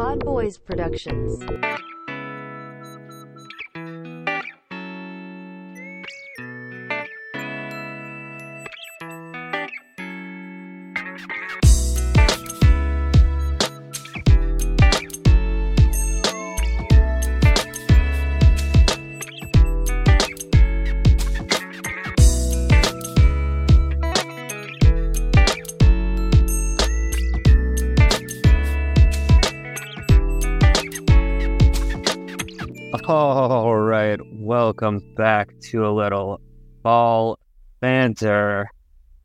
Pod Boys Productions. Welcome back to a little ball banter.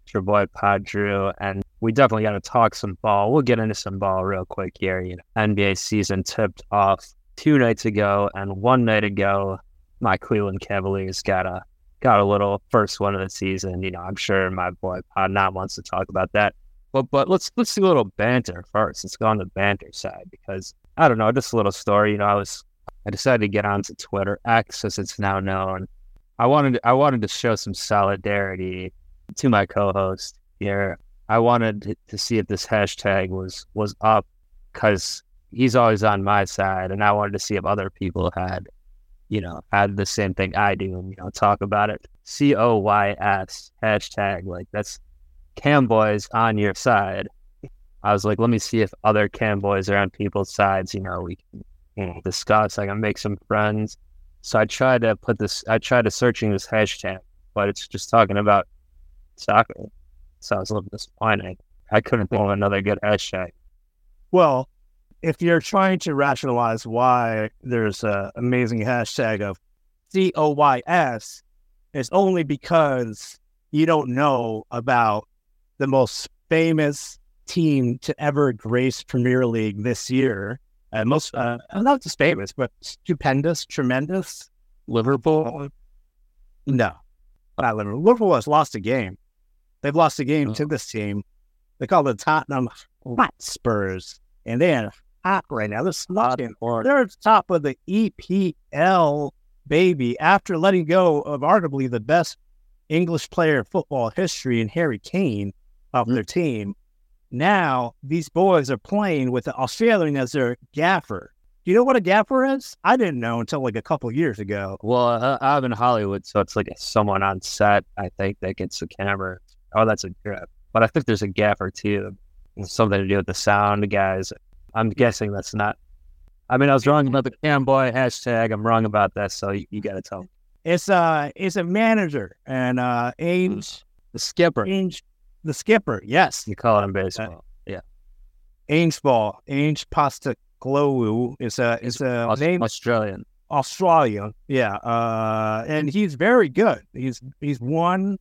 It's your boy Drew, and we definitely got to talk some ball. We'll get into some ball real quick here. You know, NBA season tipped off two nights ago, and one night ago, my Cleveland Cavaliers got a got a little first one of the season. You know, I'm sure my boy Pod not wants to talk about that, but but let's let's do a little banter first. Let's go on the banter side because I don't know, just a little story. You know, I was I decided to get onto Twitter X as it's now known. I wanted I wanted to show some solidarity to my co-host here. I wanted to, see if this hashtag was was up because he's always on my side, and I wanted to see if other people had, you know, had the same thing I do, and you know, talk about it. C O Y S hashtag like that's Cam boys on your side. I was like, let me see if other Cam boys are on people's sides. You know, we can you know, discuss. I can make some friends. So I tried to put this. I tried to searching this hashtag, but it's just talking about soccer. So I was a little disappointed. I couldn't think of another good hashtag. Well, if you're trying to rationalize why there's an amazing hashtag of C O Y S, it's only because you don't know about the most famous team to ever grace Premier League this year. Uh, most, uh, not just famous, but stupendous, tremendous. Liverpool? No, not Liverpool. Liverpool has lost a game. They've lost a game to this team. They call it Tottenham Hotspurs, and they're hot right now. They're slotting for. They're at the top of the EPL, baby. After letting go of arguably the best English player in football history in Harry Kane off their team, now these boys are playing with the Australian as their gaffer. Do you know what a gaffer is? I didn't know until like a couple years ago. Well, uh, I'm in Hollywood, so it's like someone on set. I think that gets the camera. Oh, that's a grip. But I think there's a gaffer too. It's something to do with the sound, guys. I'm guessing that's not. I mean, I was wrong about the cam boy hashtag. I'm wrong about that, so you, you got to tell me. It's uh, it's a manager and uh, Ange, The skipper, Ange, the skipper. Yes, you call it in baseball. yeah, Ange ball. Ange Postecoglou is a is a Aus- name Australian. Australia. Yeah, uh, and he's very good. He's he's won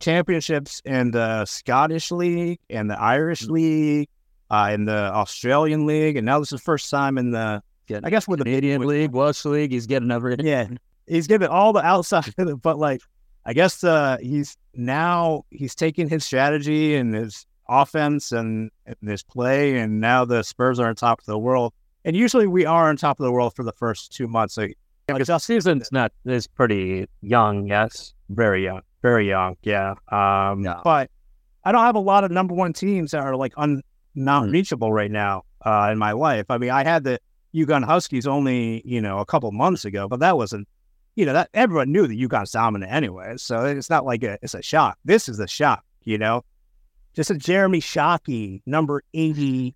championships in the Scottish League and the Irish League, uh, in the Australian League, and now this is the first time in the I guess with the Canadian with- League, Welsh League, he's getting everything. Yeah, he's given all the outside, of it, but like I guess uh, he's now he's taking his strategy and his offense and, and his play, and now the Spurs are on top of the world. And usually we are on top of the world for the first two months. Like, Because our season's not is pretty young, yes, very young, very young, yeah. Um, but I don't have a lot of number one teams that are like un, not reachable right now uh, in my life. I mean, I had the UConn Huskies only you know a couple months ago, but that wasn't you know that everyone knew that UConn's dominant anyway, so it's not like a, it's a shock. This is a shock, you know, just a Jeremy Shockey number eighty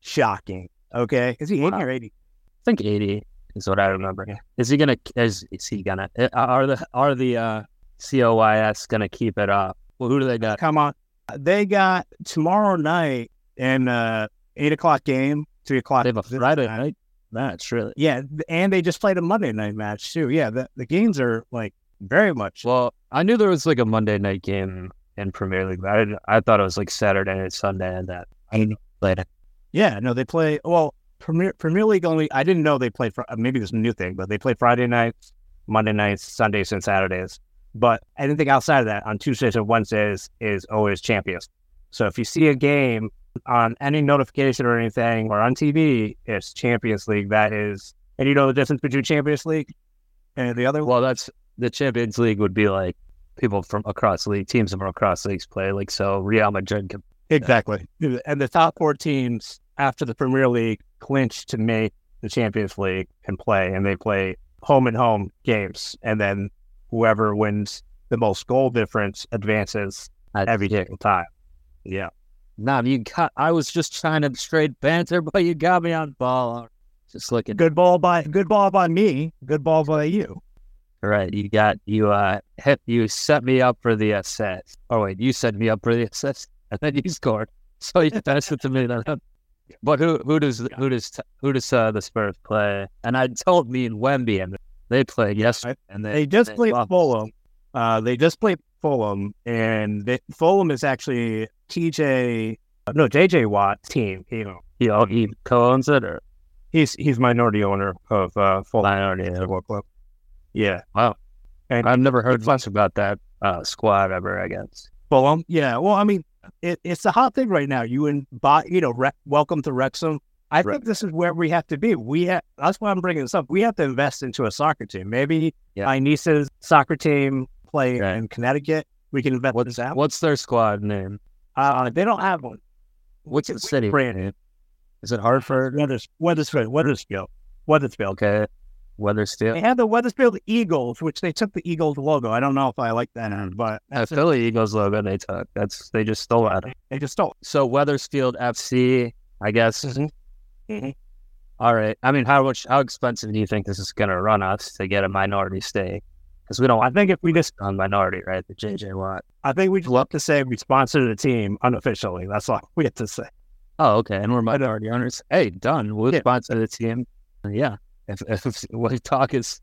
shocking. Okay, is he eighty Wow. or eighty? I think eighty is what I remember. Is he gonna? Is, is he gonna? uh, Are the are the uh, COYS gonna keep it up? Well, who do they got? Come on, they got tomorrow night in uh eight o'clock game, three o'clock. They have a Friday night. night match, really. Yeah, and they just played a Monday night match too. Yeah, the, the games are like very much. Well, I knew there was like a Monday night game in Premier League, I didn't, I thought it was like Saturday and Sunday, and that I didn't know later. Yeah, no, they play. Well, Premier Premier League only. I didn't know they played. Fr- uh, maybe this is a new thing, but they play Friday nights, Monday nights, Sundays, and Saturdays. But anything outside of that on Tuesdays and Wednesdays is always champions. So if you see a game on any notification or anything or on TV, it's Champions League. That is, and you know the difference between Champions League and the other. Well, that's the Champions League would be like people from across league, teams from across leagues play. Like so, Real Madrid. Can, Exactly. And the top four teams after the Premier League clinch to make the Champions League and play, and they play home and home games, and then whoever wins the most goal difference advances at every single time. Yeah. Nah, you got. I was just trying to straight banter, but you got me on ball. Just looking. Good ball by good ball by me. Good ball by you. Right. You got you uh hit you set me up for the assist. Oh wait, you set me up for the assist, and then you scored. So you passed it to me. Then. But who who does who does who does uh, the Spurs play? And I don't mean Wemby, and they played yesterday, and they, They just they played lost. Fulham. Uh, they just played Fulham, and they, Fulham is actually TJ, no JJ Watt's team. You know, He, oh, he co-owns it, or he's he's minority owner of uh, Fulham minority? Football Club. Yeah, Wow. And- I've never heard much about that uh, squad ever. I guess. Fulham. Yeah, well, I mean, it, it's a hot thing right now. You and buy, you know, Re- welcome to Wrexham. I Right. think this is where we have to be. We have, that's why I'm bringing this up. We have to invest into a soccer team. Maybe Yeah. my niece's soccer team play Right. in Connecticut. We can invest in What's that. what's their squad name? Uh, they don't have one. What's the city? Brandon. Is it Hartford? Weathers, Wethersfield, Wethersfield, Wethersfield. Okay. Wethersfield. They have the Wethersfield Eagles, which they took the Eagles logo. I don't know if I like that, but Uh, Philly Eagles logo they took. That's they just stole that. they just stole. So Wethersfield FC, I guess. it. Mhm. All right. I mean, how much? How expensive do you think this is going to run us to get a minority stake? Because we don't I think if we just, on minority, right? The JJ Watt. I think we just love to say we sponsor the team unofficially. That's all we have to say. Oh, okay. And we're minority uh, owners. Hey, done. We'll Yeah. sponsor the team. Yeah. If, if what talk is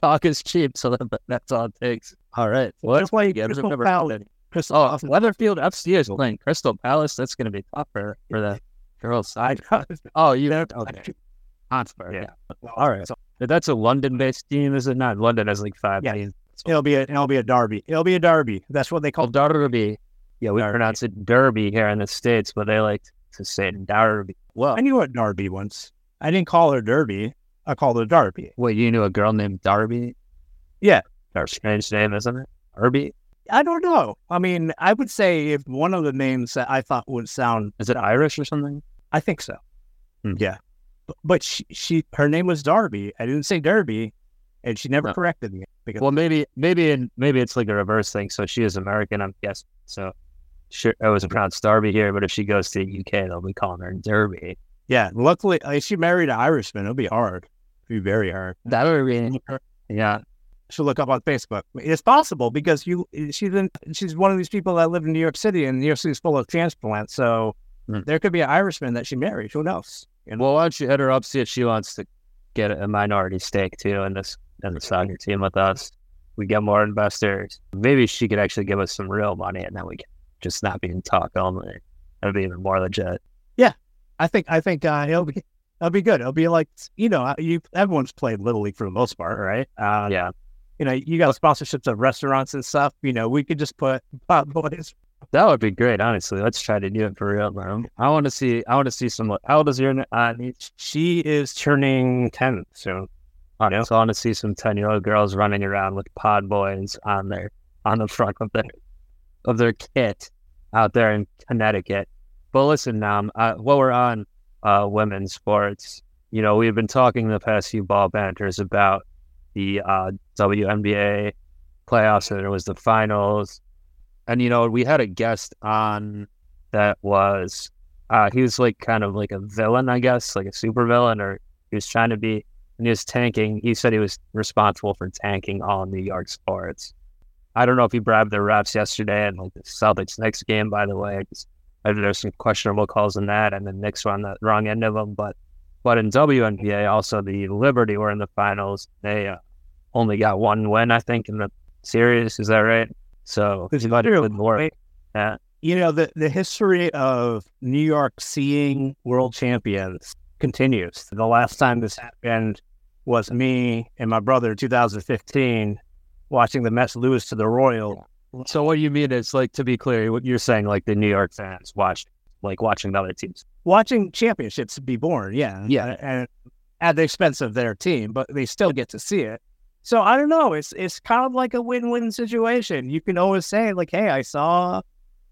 talk is cheap, so that, that's all it takes. All right. Well, Just like yeah, Crystal we've never Palace. had any. Crystal Oh, Palace- Weatherfield FC is playing Crystal Palace. That's going to be tough for, for the girls' I, side. Oh, you okay? Hotspur. Yeah. Yeah. All right. So But That's a London-based team, is it not? London has like five Yeah. teams. it'll be a it'll be a derby. It'll be a derby. That's what they call Derby. Yeah, we Derby. pronounce it Derby here in the states, but they like to say Derby. Well, I knew a derby once. I didn't call her derby. I called her derby. wait, you knew a girl named Darby? Yeah. That's strange name, isn't it? Derby? I don't know. I mean, I would say if one of the names that I thought would sound, Is it Irish or something? I think so. Hmm. Yeah, but, she, she her name was Darby. I didn't say Derby, and she never No. corrected me because Well, maybe, maybe, in, maybe it's like a reverse thing. So she is American, I'm guessing. So sure, it was pronounced Darby here, but if she goes to the UK, they'll be calling her Derby. yeah. Luckily, if she married an Irishman, it'll be hard. It'll be very hard. That would be, yeah. She'll look up on Facebook. It's possible because you she's in, she's one of these people that live in New York City, and New York City is full of transplants. So Hmm. there could be an Irishman that she married. Who knows? You know? Well, why don't you hit her up, see if she wants to get a minority stake too in this in the soccer team with us. We get more investors. Maybe she could actually give us some real money, and then we can just not be in talk only. That'd be even more legit. Yeah, I think I think uh, it'll be it'll be good. It'll be like you know uh, you everyone's played little league for the most part, right? Uh, Yeah, You know, you got sponsorships of restaurants and stuff. You know, we could just put Pop Boys. That would be great. Honestly, let's try to do it for real, bro. I want to see. I want to see some. How old is your uh. She is turning ten soon. Oh, yeah. So I want to see some ten year old girls running around with pod boys on their on the front of their of their kit out there in Connecticut. But listen, now uh, while we're on uh, women's sports, you know we've been talking the past few ball banters about the uh, WNBA playoffs, and it was the finals. And you know we had a guest on that was uh, he was like kind of like a villain, I guess, like a super villain, or he was trying to be and he was tanking. He said he was responsible for tanking all New York sports. I don't know if he bribed the refs yesterday and like the Celtics next game, by the way, I there's some questionable calls in that, and the Knicks were on the wrong end of them. But but in WNBA, also the Liberty were in the finals. They uh, only got one win, I think, in the series. Is that right? So It's true. good Yeah. You know, the the history of New York seeing world champions continues. The last time this happened was me and my brother, 2015, watching the Mets lose to the Royals. So what you mean is like to be clear, what you're saying like the New York fans watched like watching the other teams. watching championships be born. Yeah, Yeah. and at the expense of their team, but they still get to see it. So I don't know. It's it's kind of like a win-win situation. You can always say like, "Hey, I saw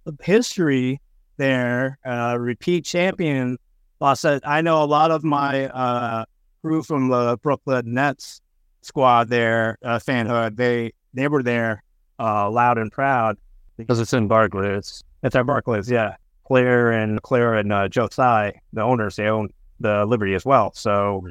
the history there, uh, repeat champion Well, I know a lot of my uh, crew from the Brooklyn Nets squad there, uh, fanhood. They they were there, uh, loud and proud. Because it's in Barclays. It's at Barclays, yeah. Claire and Claire and uh, Joe Tsai, the owners, they own the Liberty as well. So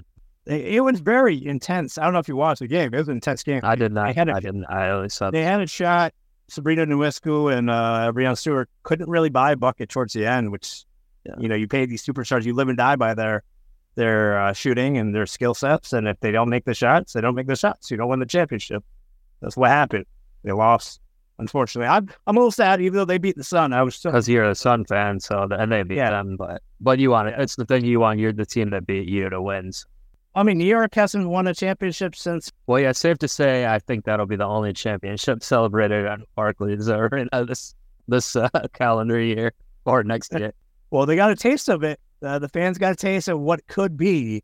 it, was very intense. I don't know if you watched the game. It was an intense game. I did not. They had a- I didn't. I only saw. They had a shot. Sabrina Ionescu and uh, Stewart couldn't really buy a bucket towards the end, which Yeah. you know you pay these superstars. You live and die by their their uh, shooting and their skill sets. And if they don't make the shots, they don't make the shots. You don't win the championship. That's what happened. They lost. Unfortunately, I'm I'm a little sad. Even though they beat the Sun, I was still because you're a Sun fan, so the, and they beat Yeah. them, but but you want it. It's the thing you want. You're the team that beat you to wins. I mean, New York hasn't won a championship since. Well, yeah, safe to say, I think that'll be the only championship celebrated on Barclays or in uh, this this uh, calendar year or next year. Well, they got a taste of it. Uh, the fans got a taste of what could be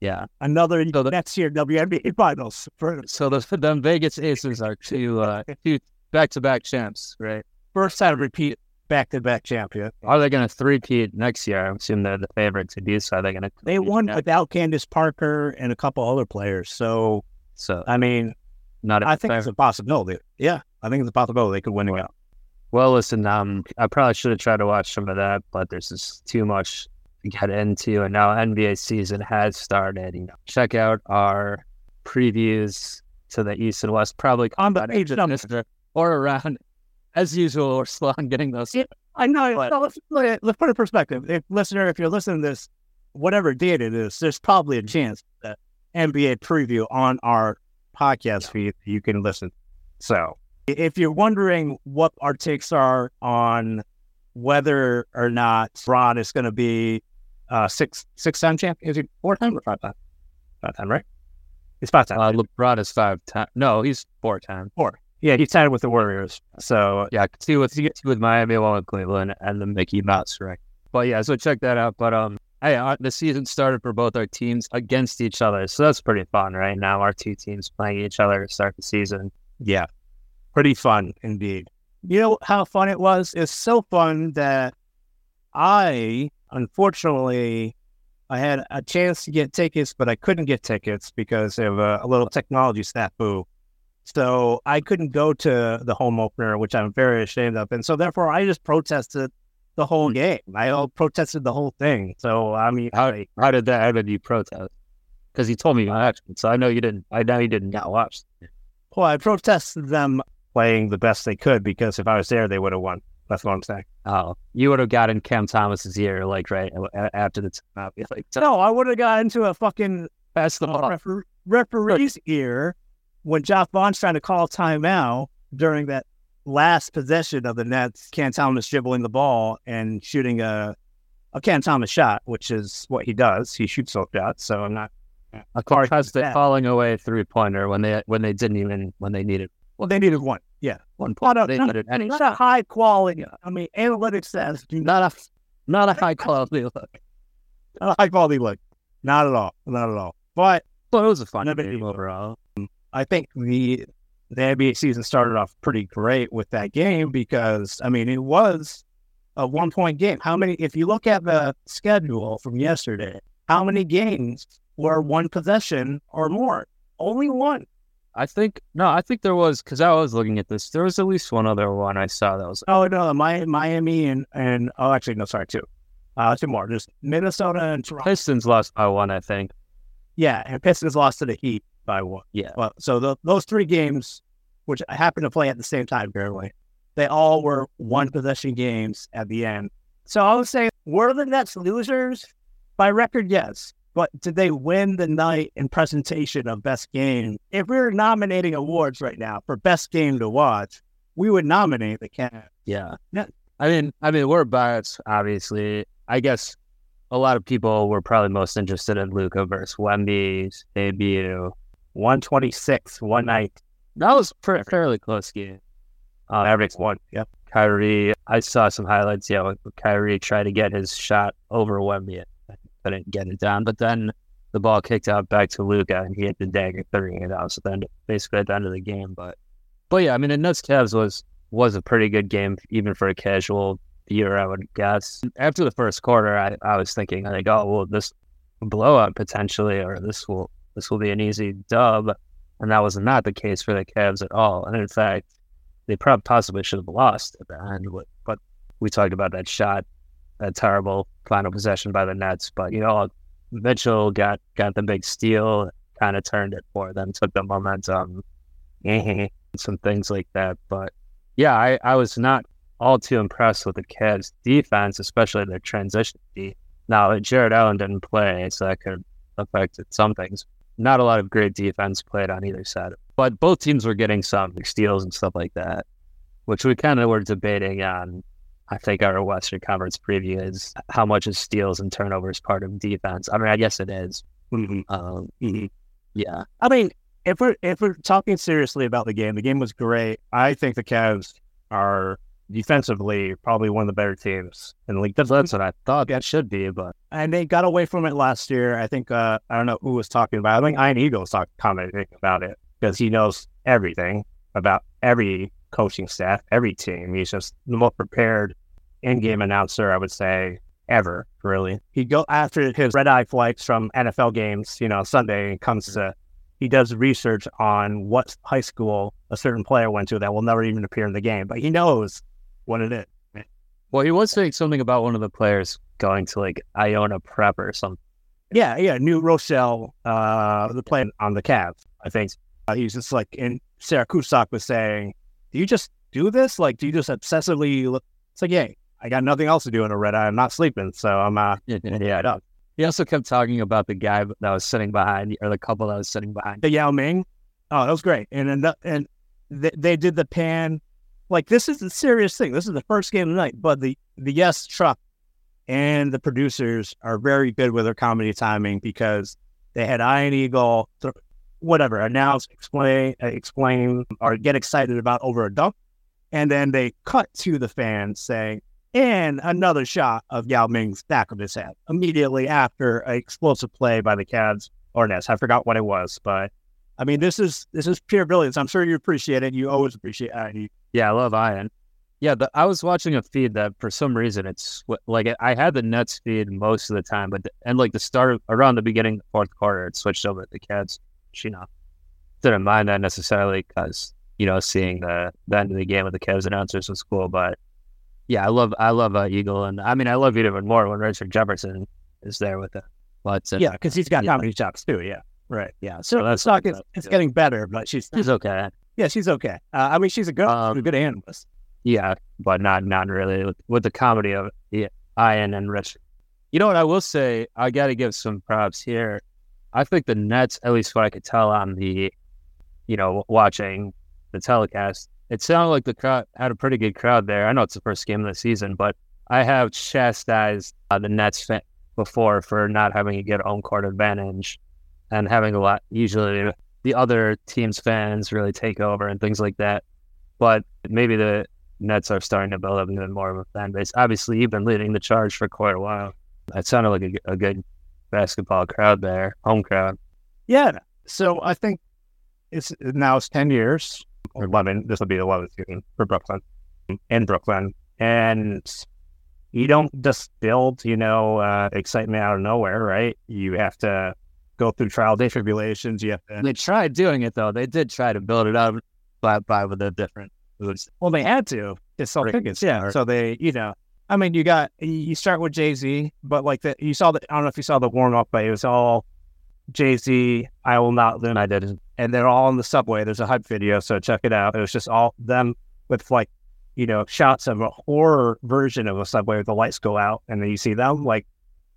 Yeah. another So the- next year WNBA Finals. For So the them Vegas Aces are two uh, two back to back champs, right? first time repeat back to back champion. Are they going to three-peat next year? I assume they're the favorite to do so. Are they going to? They won without Candace Parker and a couple other players. So So I mean, not. I think it's a possibility. Yeah, I think it's a possibility they could win again. Well, listen, um, I probably should have tried to watch some of that, but there's just too much to get into. And now NBA season has started. You know, check out our previews to the East and West, probably On the page or around as usual. We're slow on getting those. Yeah. I know. But- no, let's, let's put it in perspective. If listener, if you're listening to this, whatever date it is, there's probably a chance that NBA preview on our podcast feed you can listen. So if you're wondering what our takes are on whether or not Braun is going to be uh, six six time champ, is he four time or five time? Five time, right? He's five time. Uh, LeBron is five times. No, he's four times. Yeah, he signed with the Warriors. So Yeah, two with two with Miami, one with Cleveland, and the Mickey Mouse, right? But yeah, so check that out. But um, hey, uh, the season started for both our teams against each other, so that's pretty fun, right? Now our two teams playing each other to start the season. Yeah. Pretty fun indeed. You know how fun it was? It's so fun that I, unfortunately, I had a chance to get tickets, but I couldn't get tickets because of a, a little technology snafu. So I couldn't go to the home opener, which I'm very ashamed of. And so therefore I just protested the whole mm. game. I all protested the whole thing. So I mean How I- how did that? How did you protest? Because you told me you watched so I know you didn't. I know you didn't not watch. well, I protested them playing the best they could because if I was there they would have won. That's what I'm saying. Oh, you would have gotten Cam Thomas's ear, like right after the time. Like, No, I would have got into a fucking pass the ball. refer- referee's ear when Josh Vaughn's trying to call timeout during that last possession of the Nets. Cam Thomas dribbling the ball and shooting a a Cam Thomas shot, which is what he does. He shoots those shots. So I'm not. A contested that. falling away three pointer when they when they didn't even when they needed Well, they needed one. Yeah, one point. not a, not, not a high quality. I mean, analytics says not not a not a high quality look. not a high quality look. Not at all. Not at all. But Well, it was a fun game overall. I think the the NBA season started off pretty great with that game because I mean it was a one point game. How many? If you look at the schedule from yesterday, how many games were one possession or more? Only one. I think no, I think there was because I was looking at this. There was at least one other one I saw that was Oh no, Mi- Miami and and oh actually no, sorry two. Uh, two more. Just Minnesota and Toronto. Pistons lost by one. I think. Yeah, and Pistons lost to the Heat by one. Yeah. Well, so the, those three games, which happened to play at the same time, apparently, they all were one possession games at the end. So I would say, were the Nets losers by record? Yes. But did they win the night in presentation of best game? If we were nominating awards right now for best game to watch, we would nominate the Cavs. Yeah. Yeah. I mean, I mean, we're biased, obviously. I guess a lot of people were probably most interested in Luka versus Wemby's debut. 126, one night. That was a fairly close game. Uh, Mavericks won. Yep. Kyrie, I saw some highlights. Yeah, Kyrie tried to get his shot over Wemby, couldn't get it down. But then the ball kicked out back to Luka, and he hit the dagger three, and that was then basically at the end of the game. But, but yeah, I mean, the Nets Cavs was was a pretty good game, even for a casual year, I would guess. After the first quarter, I, I was thinking, like, oh, well, this blowout potentially, or this will this will be an easy dub, and that was not the case for the Cavs at all. And in fact, they probably possibly should have lost at the end. But we talked about that shot, that terrible final possession by the Nets. But you know, Mitchell got got the big steal, kind of turned it for them, took the momentum, some things like that. But yeah, I, I was not all too impressed with the Cavs defense, especially their transition. Now, Jarrett Allen didn't play, so that could have affected some things. Not a lot of great defense played on either side, but both teams were getting some steals and stuff like that, which we kind of were debating on. I think our Western Conference preview is how much is steals and turnovers part of defense. I mean, I guess it is. Mm-hmm. Um, Mm-hmm. yeah, I mean, if we're if we're talking seriously about the game, the game was great. I think the Cavs are defensively probably one of the better teams in the league. That's, that's what I thought it should be, but and they got away from it last year. I think uh, I don't know who was talking about. It. I think Ian Eagle was commenting about it because he knows everything about every coaching staff, every team. He's just the most prepared in-game announcer, I would say, ever. Really, he go after his red eye flights from NFL games. You know, Sunday comes to he does research on what high school a certain player went to that will never even appear in the game, but he knows what it is. well, he was saying something about one of the players going to like Iona Prep or something. Yeah, yeah, New Rochelle, uh, the plan on the Cavs. I think uh, he's just like, and Sarah Kustok was saying, "Do you just do this? Like, do you just obsessively look?" It's like, yeah, I got nothing else to do in a red eye. I'm not sleeping, so I'm uh, yeah, I don't. He also kept talking about the guy that was sitting behind, or the couple that was sitting behind. the Yao Ming. Oh, that was great. And and, and they, they did the pan. Like this is a serious thing. This is the first game of the night. But the the yes truck and the producers are very good with their comedy timing because they had Ian Eagle, whatever, announce, explain, uh, explain, or get excited about over a dunk, and then they cut to the fans saying, and another shot of Yao Ming's back of his head immediately after an explosive play by the Cavs or Nets. I forgot what it was, but I mean, this is this is pure brilliance. I'm sure you appreciate it. You always appreciate it. Yeah, I love Ian. Yeah, the, I was watching a feed that for some reason it's like I had the Nets feed most of the time, but the, and like the start around the beginning of the fourth quarter, it switched over to the Cavs. You know, didn't mind that necessarily because you know seeing the the end of the game with the Cavs announcers was cool, but yeah, I love I love uh, Eagle, and I mean I love it even more when Richard Jefferson is there with it. But uh, Yeah, because he's got Yeah. comedy chops too. Yeah, right. Yeah, so, So that's- it's not. It's, it's getting better, but she's he's okay. yeah, she's okay. Uh, I mean, she's a good, Um, a good analyst. Yeah, but not not really with, with the comedy of yeah, Ian and Rich. You know what I will say? I got to give some props here. I think the Nets, at least what I could tell on the, you know, watching the telecast, it sounded like the crowd had a pretty good crowd there. I know it's the first game of the season, but I have chastised uh, the Nets fan before for not having a good home court advantage and having a lot. Usually, the other team's fans really take over and things like that. But maybe the Nets are starting to build up even more of a fan base. Obviously, you've been leading the charge for quite a while. It sounded like a, a good basketball crowd there, home crowd. Yeah. So I think it's now it's ten years or eleven. This will be the eleventh season for Brooklyn in Brooklyn, and you don't just build, you know, uh, excitement out of nowhere, right? You have to go through trial day tribulations. You have to. They tried doing it though. They did try to build it up by, by with a different. Well, they had to to sell Right. tickets. Yeah. So they, you know, I mean, you got you start with Jay Z, but like the you saw the I don't know if you saw the warm up, but it was all Jay Z. I will not lose. I did. and they're all in the subway. There's a hype video, so check it out. It was just all them with like, you know, shots of a horror version of a subway with the lights go out, and then you see them. Like,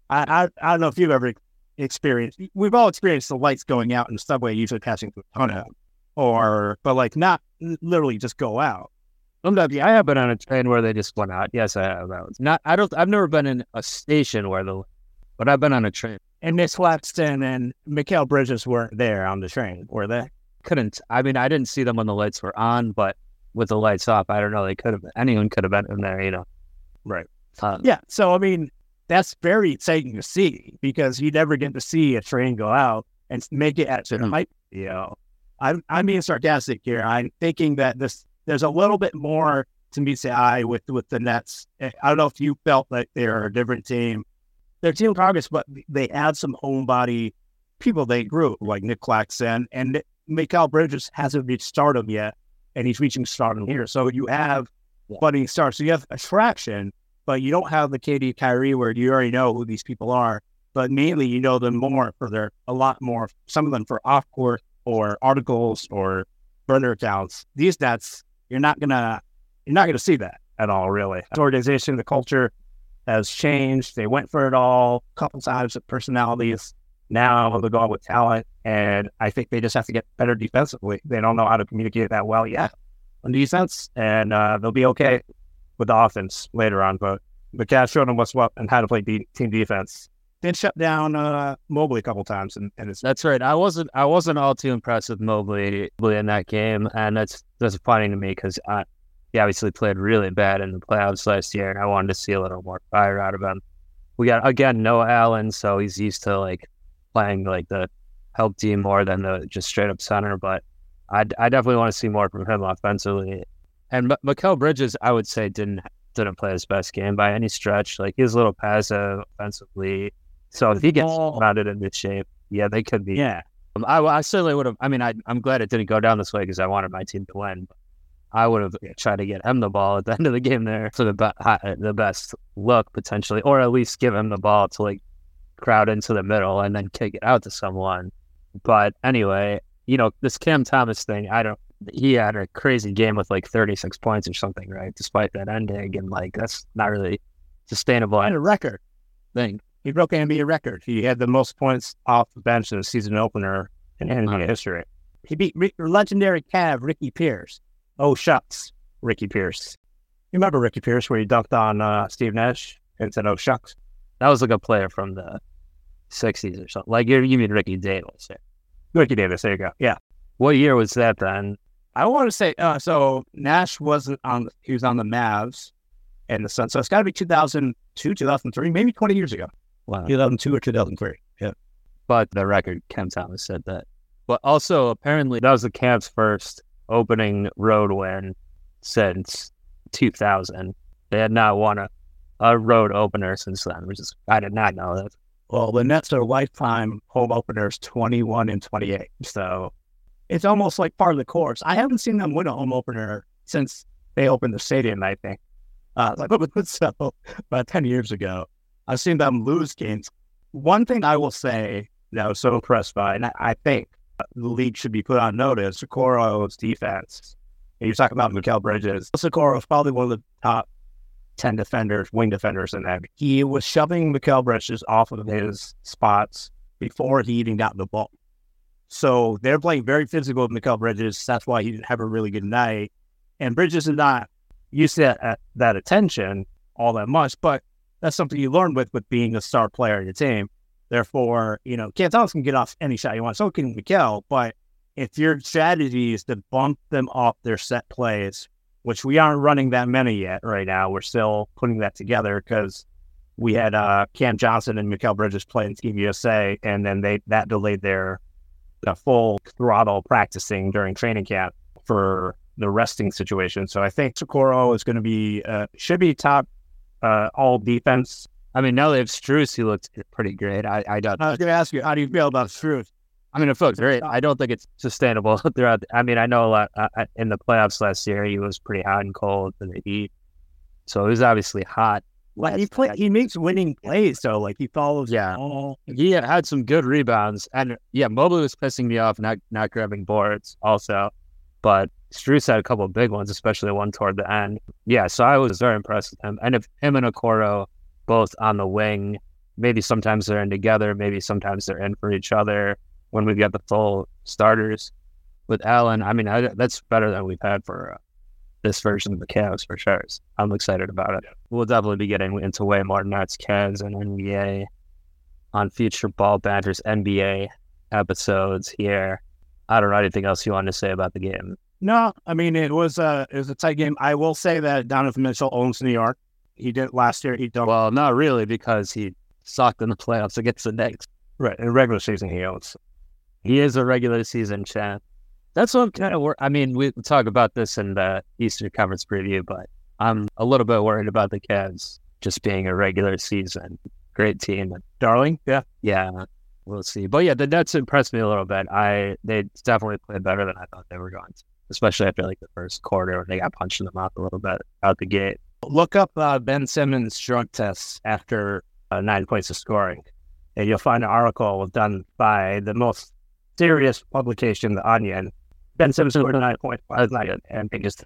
I I, I don't know if you've ever experienced. We've all experienced the lights going out in the subway, usually passing through a tunnel, or but like not literally just go out. Sometimes yeah, I have been on a train where they just went out. Yes, I have. I was not. I don't. I've never been in a station where the, but I've been on a train. And Miss Claxton and Mikal Bridges weren't there on the train, were they? Couldn't. I mean, I didn't see them when the lights were on, but with the lights off, I don't know. They could have. Anyone could have been in there. You know. Right. Uh, Yeah. So I mean, that's very exciting to see because you never get to see a train go out and make it at a Mhm. hype. You know, I'm I'm being sarcastic here. I'm thinking that this there's a little bit more to meet the eye with with the Nets. Eh, I don't know if you felt like they're a different team. They're team progress, but they add some homebody people they grew like Nic Claxton and Mikal Bridges hasn't reached stardom yet, and he's reaching stardom here. So you have budding stars. So you have attraction, but you don't have the KD Kyrie where you already know who these people are. But mainly, you know them more for their a lot more. Some of them for off court or articles or burner accounts. These Nets, you're not gonna you're not gonna see that at all. Really, the organization, the culture has changed. They went for it all a couple times with personalities. Now they're going with talent, and I think they just have to get better defensively. They don't know how to communicate that well yet on defense, and uh, they'll be okay with the offense later on. But the Cavs showed them what's what and how to play de- team defense. Then shut down uh, Mobley a couple times, and, and That's right. I wasn't I wasn't all too impressed with Mobley in that game, and that's disappointing to me because he obviously played really bad in the playoffs last year, and I wanted to see a little more fire out of him. We got again Noah Allen, so he's used to like playing like the help team more than the just straight up center. But I, I definitely want to see more from him offensively. And M- Mikal Bridges, I would say, didn't didn't play his best game by any stretch. Like he was a little passive offensively. So if he gets rounded in good shape, yeah, they could be. yeah. Um, I, I certainly would have. I mean, I, I'm glad it didn't go down this way because I wanted my team to win. I would have tried to get him the ball at the end of the game there for the be- the best look potentially, or at least give him the ball to like crowd into the middle and then kick it out to someone. But anyway, you know, this Cam Thomas thing, I don't, he had a crazy game with like 36 points or something, right? Despite that ending. And like, that's not really sustainable. And a record thing. He broke NBA record. He had the most points off the bench in a season opener in NBA history. He beat Rick, legendary Cav Ricky Pierce. Oh, shucks, Ricky Pierce. You remember Ricky Pierce where he dunked on uh, Steve Nash and said, oh, shucks? That was like a player from the 60s or something. Like, you you mean Ricky Davis. Yeah. Ricky Davis, there you go. Yeah. What year was that then? I want to say, uh, so Nash wasn't on, he was on the Mavs and the Suns. So it's got to be 2002, 2003, maybe 20 years ago. Wow. 2002 or 2003. Yeah. But the record, Cam Thomas said that. But also, apparently, that was the Cavs' first opening road win since 2000. They had not won a, a road opener since then, which is, I did not know that. Well, the Nets are lifetime home openers 21 and 28. So it's almost like part of the course. I haven't seen them win a home opener since they opened the stadium, I think. Uh, like so about 10 years ago. I've seen them lose games. One thing I will say that I was so impressed by, and I, I think the league should be put on notice, Okoro's defense. And you talk about Mikal Bridges. Okoro is probably one of the top 10 defenders, wing defenders in that. He was shoving Mikal Bridges off of his spots before he even got the ball. So they're playing very physical with Mikal Bridges. That's why he didn't have a really good night. And Bridges is not used to that, that attention all that much, but that's something you learn with with being a star player in your team. Therefore, you know, Cam Thomas can get off any shot you want. So can Mikal. But if your strategy is to bump them off their set plays, which we aren't running that many yet right now, we're still putting that together because we had uh, Cam Johnson and Mikal Bridges playing Team USA, and then they that delayed their full throttle practicing during training camp for the resting situation. So I think Okoro is going to be uh, should be top uh, all defense. I mean, now they have Strus, he looked pretty great. I, I don't. I was going to ask you, how do you feel about Strus? I mean, it looks great. I don't think it's sustainable throughout. I mean, I know a lot uh, uh, in the playoffs last year, he was pretty hot and cold in the heat. So he was obviously hot. Well, he play, he makes winning plays though. Like he follows. Yeah, all. he had some good rebounds, and yeah, Mobley was pissing me off not not grabbing boards also, but Strus had a couple of big ones, especially one toward the end. Yeah, so I was very impressed with him. And if him and Okoro both on the wing, maybe sometimes they're in together, maybe sometimes they're in for each other when we get the full starters. With Allen, I mean, I, that's better than we've had for uh, this version of the Cavs for sure. I'm excited about it. We'll definitely be getting into way more Nets, Cavs, and NBA on future Ball Badgers NBA episodes here. I don't know anything else you want to say about the game. No, I mean it was a it was a tight game. I will say that Donovan Mitchell owns New York. He did last year. He don't. Well, not really because he sucked in the playoffs against the Knicks. Right in regular season, he owns. He is a regular season champ. That's what I'm kind of. I mean, we talk about this in the Eastern Conference preview, but I'm a little bit worried about the Cavs just being a regular season great team. Darling, yeah, yeah, we'll see. But yeah, the Nets impressed me a little bit. I they definitely played better than I thought they were going to, especially after like the first quarter when they got punched in the mouth a little bit out the gate. Look up uh, Ben Simmons drug tests after uh, nine points of scoring, and you'll find an article done by the most serious publication, The Onion. Ben Simmons scored nine points last night, and they just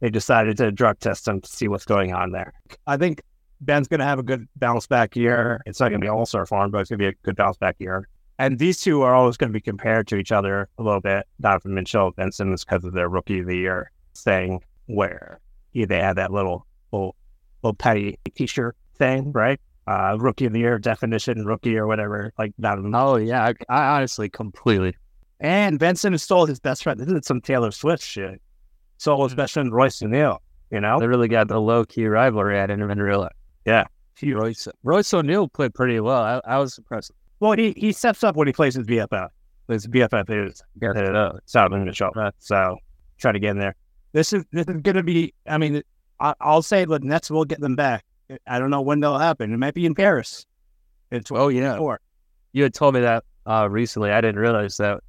they decided to drug test him to see what's going on there. I think Ben's going to have a good bounce back year. It's not going to be all star form, but it's going to be a good bounce back year. And these two are always going to be compared to each other a little bit. Donovan Mitchell, Ben Simmons, because of their rookie of the year thing, where yeah, they had that little little, little petty T-shirt thing, right? Uh, rookie of the year definition, rookie or whatever. Like Donovan. Oh yeah, I, I honestly completely. And Ben Simmons stole his best friend. This is some Taylor Swift shit. Stole his best friend Royce O'Neale. You know, they really got the low key rivalry. I didn't even realize. Yeah. Royce, Royce O'Neale played pretty well. I, I was impressed. Well, he, he steps up when he plays his BFF. His BFF is get it up. Solomon Mitchell. So try to get in there. This is this is going to be. I mean, I, will say the Nets will get them back. I don't know when they'll happen. It might be in Paris. It's oh yeah. You had told me that uh, recently. I didn't realize that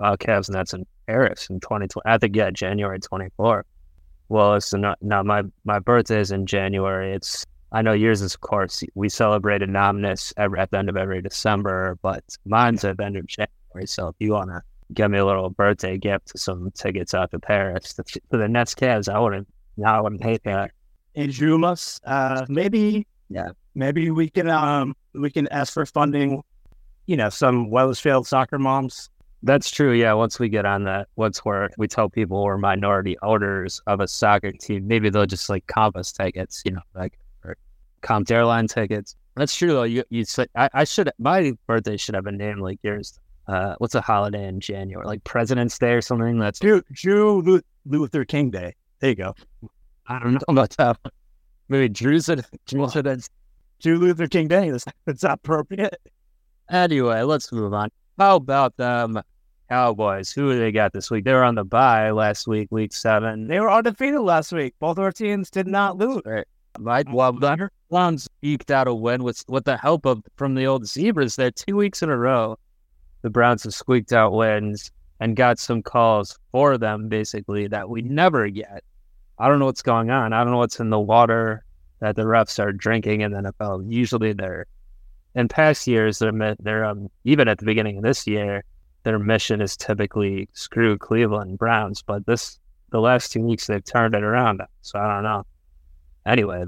uh, Cavs Nets in Paris in 2020. I think yeah, January 24. Well, it's not now. My my birthday is in January. It's I know yours is, of course, we celebrated Nominus every, at the end of every December, but mine's at the end of January. So if you want to give me a little birthday gift some tickets out to Paris to, to the Nets Cavs, I wouldn't, no, I wouldn't hate that. In Jumas, uh, maybe, yeah, maybe we can, um, we can ask for funding, you know, some Wethersfield soccer moms. That's true. Yeah. Once we get on that, once where we tell people we're minority owners of a soccer team, maybe they'll just like comp us tickets, you know, like comped airline tickets. That's true though. You you said I, I should my birthday should have been named like yours. Uh, what's a holiday in January? Like President's Day or something? That's Jew, Jew Luther King Day. There you go. I don't know about that. Maybe Drew's Drew's Jew Luther King Day. That's, that's appropriate. Anyway, let's move on. How about them Cowboys? Who do they got this week? They were on the bye last week, week seven. They were undefeated last week. Both our teams did not lose. Right. Well, the Browns eked out a win with with the help of from the old Zebras there two weeks in a row. The Browns have squeaked out wins and got some calls for them basically that we never get. I don't know what's going on. I don't know what's in the water that the refs are drinking in the NFL. Usually they're in past years they're they're um, even at the beginning of this year their mission is typically screw Cleveland Browns, but this the last two weeks they've turned it around. So I don't know anyway,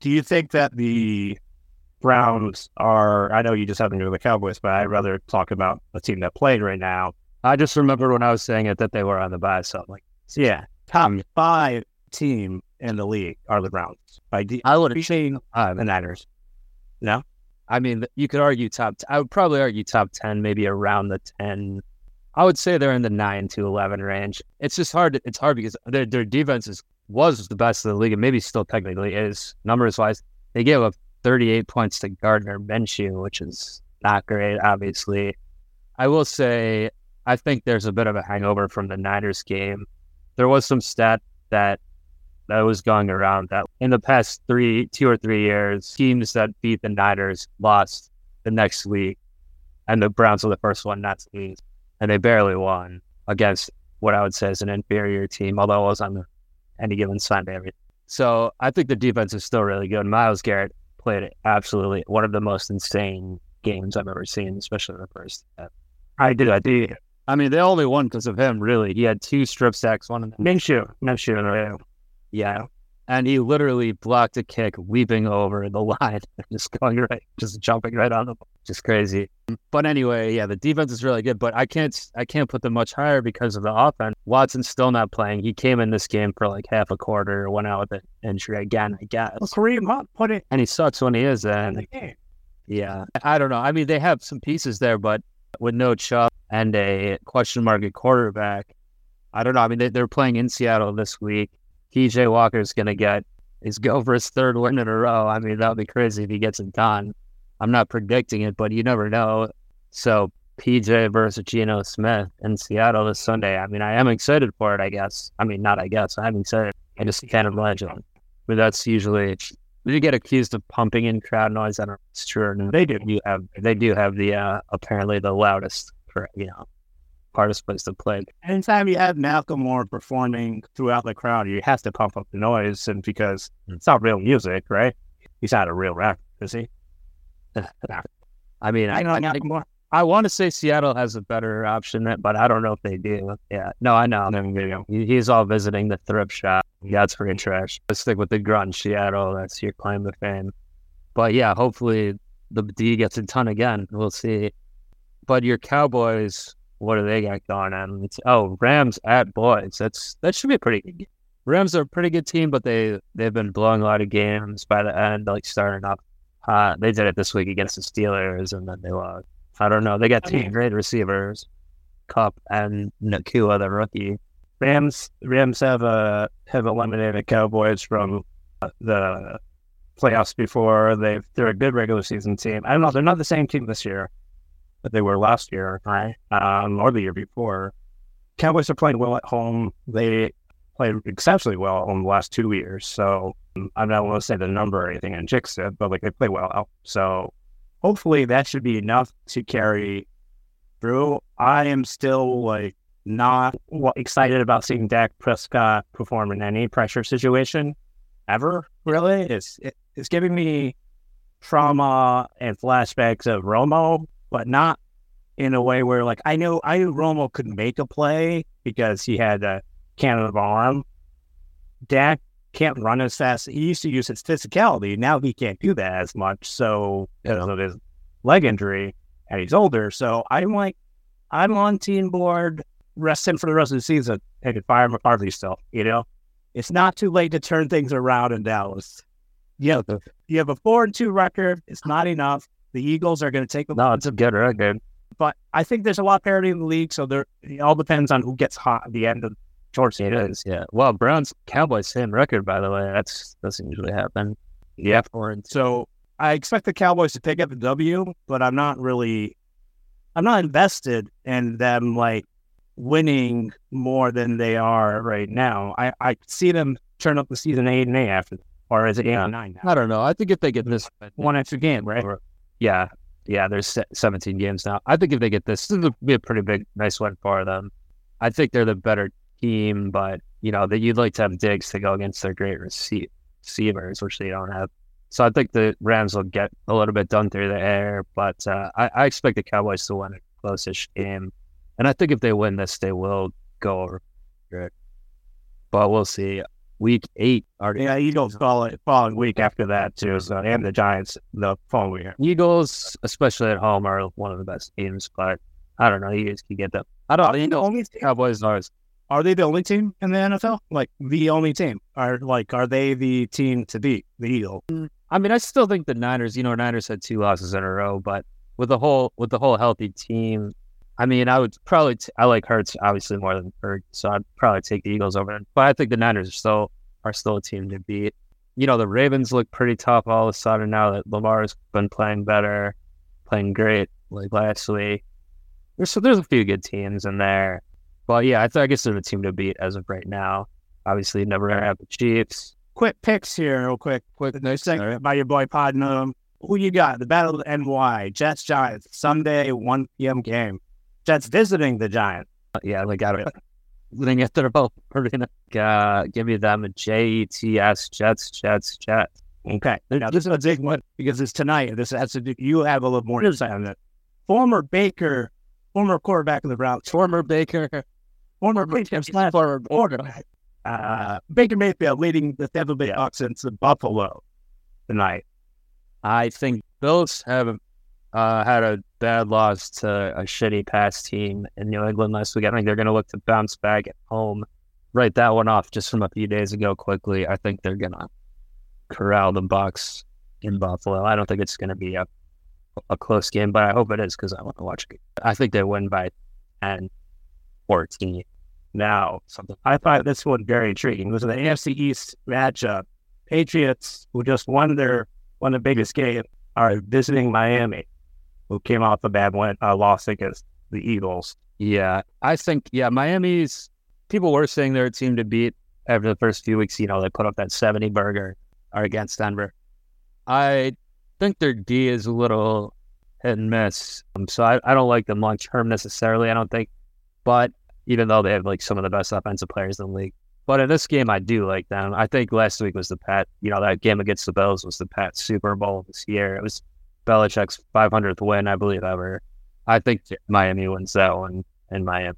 do you think that the Browns are? I know you just haven't to the Cowboys, but I'd rather talk about a team that played right now. I just remember when I was saying it that they were on the bye, so I'm like, so yeah, top five team in the league are the Browns. I would have uh, the Niners. No, I mean you could argue top. T- I would probably argue top ten, maybe around the ten. I would say they're in the nine to eleven range. It's just hard. It's hard because their their defense is was the best of the league and maybe still technically is numbers wise. They gave up 38 points to Gardner Minshew, which is not great, obviously. I will say, I think there's a bit of a hangover from the Niners game. There was some stat that that was going around that in the past three, two or three years, teams that beat the Niners lost the next week, and the Browns were the first one not to lose, and they barely won against what I would say is an inferior team, although it was on the any given Sunday. So I think the defense is still really good. Myles Garrett played absolutely one of the most insane games I've ever seen, especially in the first. Half. I did. I did. I mean, they only won because of him. Really, he had two strip sacks. One of them. Minshew. Minshew. Yeah and he literally blocked a kick, weeping over the line, just going right, just jumping right on the ball. Just crazy. But anyway, yeah, the defense is really good, but I can't, I can't put them much higher because of the offense. Watson's still not playing. He came in this game for like half a quarter, went out with an injury again, I guess. Well, Kareem Hunt put it, and he sucks when he is in. Yeah, I don't know. I mean, they have some pieces there, but with no Chubb and a question mark at quarterback, I don't know. I mean, they, they're playing in Seattle this week. PJ Walker's going to get is go for his third win in a row. I mean, that would be crazy if he gets it done. I'm not predicting it, but you never know. So PJ versus Geno Smith in Seattle this Sunday. I mean, I am excited for it. I guess. I mean, not I guess. I'm excited. It. I just can't imagine. but that's usually you get accused of pumping in crowd noise. I don't know it's true. They do. You have they do have the uh, apparently the loudest you know hardest place to play. Anytime you have Macklemore performing throughout the crowd, you have to pump up the noise, and because hmm. it's not real music, right? He's not a real rapper, is he? I mean, I, I I, I want to say Seattle has a better option, but I don't know if they do. Yeah, no, I know. Then you know, He's all visiting the thrift shop. Yeah, it's pretty trash. Let's stick with the grunt Seattle. That's your claim to fame. But yeah, hopefully the D gets a ton again. We'll see. But your Cowboys, what do they got going on? It's, oh, Rams at Boys. That's that should be a pretty good game. Rams are a pretty good team, but they they've been blowing a lot of games by the end, like starting up. Uh, they did it this week against the Steelers, and then they lost. I don't know. They got two great receivers, Kupp and Nacua, the rookie. Rams Rams have uh, have eliminated Cowboys from uh, the playoffs before. They've they're a good regular season team. I don't know. They're not the same team this year that they were last year, Right. um, or the year before. Cowboys are playing well at home. They played exceptionally well home the last two years. So I'm not going to say the number or anything in it, but like they play well. So hopefully that should be enough to carry through. I am still like not excited about seeing Dak Prescott perform in any pressure situation ever. Really, it's it, it's giving me trauma and flashbacks of Romo, but not in a way where like I know I knew Romo could make a play because he had a cannon of arm. Dak can't run as fast. He used to use his physicality. Now he can't do that as much. So because of his leg injury and he's older. So I'm like, I'm on team board. Rest him for the rest of the season. and could fire McCarthy still. You know, it's not too late to turn things around in Dallas. Yeah, you have a four and two record. It's not enough. The Eagles are going to take the No, it's a good record. but I think there's a lot of parity in the league, so there it all depends on who gets hot at the end of the It end. yeah. Well, Browns Cowboys same record by the way. That's doesn't usually happen. Yeah. And So I expect the Cowboys to pick up the W, but I'm not really, I'm not invested in them like winning more than they are right now. I I see them turn up the season eight and eight after, or is it eight Yeah. and nine now? I don't know. I think if they get this, One extra game, right? Or- yeah, yeah. There's 17 games now. I think if they get this, this would be a pretty big, nice win for them. I think they're the better team, but you know that you'd like to have Diggs to go against their great receive- receivers, which they don't have. So I think the Rams will get a little bit done through the air, but uh, I, I expect the Cowboys to win a close-ish game, and I think if they win this, they will go over. Good. But we'll see. Week eight already. Yeah, Eagles following following week after that too. So and the Giants the following week. Eagles, especially at home, are one of the best teams, but I don't know. You guys can get them. I don't. You know, only team? Cowboys are. Are they the only team in the NFL? Like the only team? Are like are they the team to beat the Eagles? Mm, I mean, I still think the Niners. You know, Niners had two losses in a row, but with the whole with the whole healthy team, I mean, I would probably t- I like Hurts obviously more than Hurts, so I'd probably take the Eagles over them. But I think the Niners are still are still a team to beat. You know, the Ravens look pretty tough all of a sudden now that Lamar's been playing better, playing great like last week. There's so there's a few good teams in there, but yeah, I, th- I guess they're the team to beat as of right now. Obviously, never have the Chiefs. Quick picks here, real quick. Quick, Nice segment by your boy PodNam. Who you got? The Battle of NY, Jets Giants, Sunday, 1 p.m. game. Jets visiting the Giants. Yeah, we got it. They get their. We're gonna uh, give you them a J E T S Jets Jets Jets. Okay. Now, this is a big one because it's tonight. This has to do, you have a little more insight on it. Former Baker, former quarterback of the Browns, Former Baker, former Baker, former quarterback, uh, Baker Mayfield leading the Tampa Bay Bucks into Buffalo tonight. I think Bills have uh, had a bad loss to a shitty pass team in New England last week. I think they're going to look to bounce back at home. Write that one off just from a few days ago quickly. I think they're going to corral the Bucks in Buffalo. I don't think it's going to be a a close game, but I hope it is because I want to watch it. I think they win by 10, 14. Now, something I find this one very intriguing. It was an AFC East matchup. Patriots, who just won their one of the biggest games, are visiting Miami, who came off a bad win, uh, loss against the Eagles. Yeah, I think yeah, Miami's people were saying they're a team to beat. after the first few weeks, you know, they put up that 70 burger or against Denver. I think their D is a little hit and miss. Um, so I, I don't like them long term necessarily, I don't think. But even though they have like some of the best offensive players in the league. But in this game, I do like them. I think last week was the Pat, you know, that game against the Bills was the Pat Super Bowl this year. It was Belichick's 500th win, I believe, ever. I think Miami wins that one in Miami.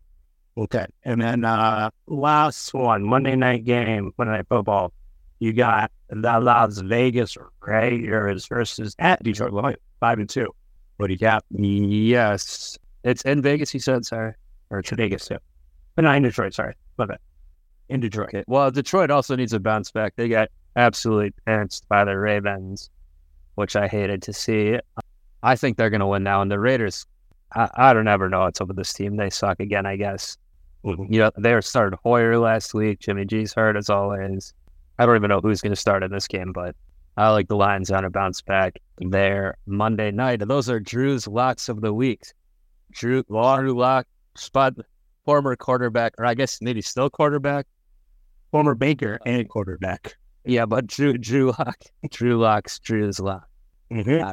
Okay. And then uh last one, Monday night game, Monday night football. You got the Las Vegas Raiders versus at Detroit Lions, five and two. What do you got? Yes. It's in Vegas, He said, sorry. Or to Vegas, yeah. But not in Detroit, sorry. My bad. In Detroit. Okay. Well, Detroit also needs a bounce back. They got absolutely pantsed by the Ravens, which I hated to see. I think they're going to win now. And the Raiders, I, I don't ever know what's up with this team. They suck again, I guess. Mhm. You know, they started Hoyer last week. Jimmy G's hurt as always. I don't even know who's going to start in this game, but I like the Lions on a bounce back there Monday night. And those are Drew's locks of the week. Drew, Drew Lock, spot former quarterback, or I guess maybe still quarterback. Former Baker and quarterback. Yeah, but Drew, Drew Lock, Drew Locks, Drew's lock. Mm-hmm.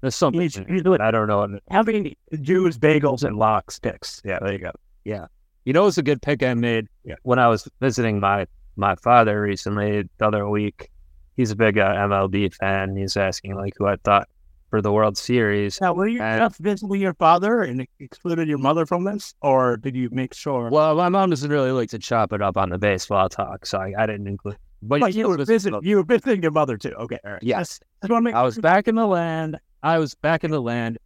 There's something. He's, he's I don't know. How many Jews, bagels, and locks picks? Yeah, there you go. Yeah. You know, it's a good pick I made Yeah. when I was visiting my my father recently the other week. He's a big uh, MLB fan. He's asking like who I thought for the World Series. Now, were you Uh, just visiting your father and excluded your mother from this, or did you make sure? Well, my mom doesn't really like to chop it up on the baseball talk, so I, I didn't include. But But you were visiting. You were visiting your mother too. Okay, all right. Yes. I. I was back in the land. I was back in the land,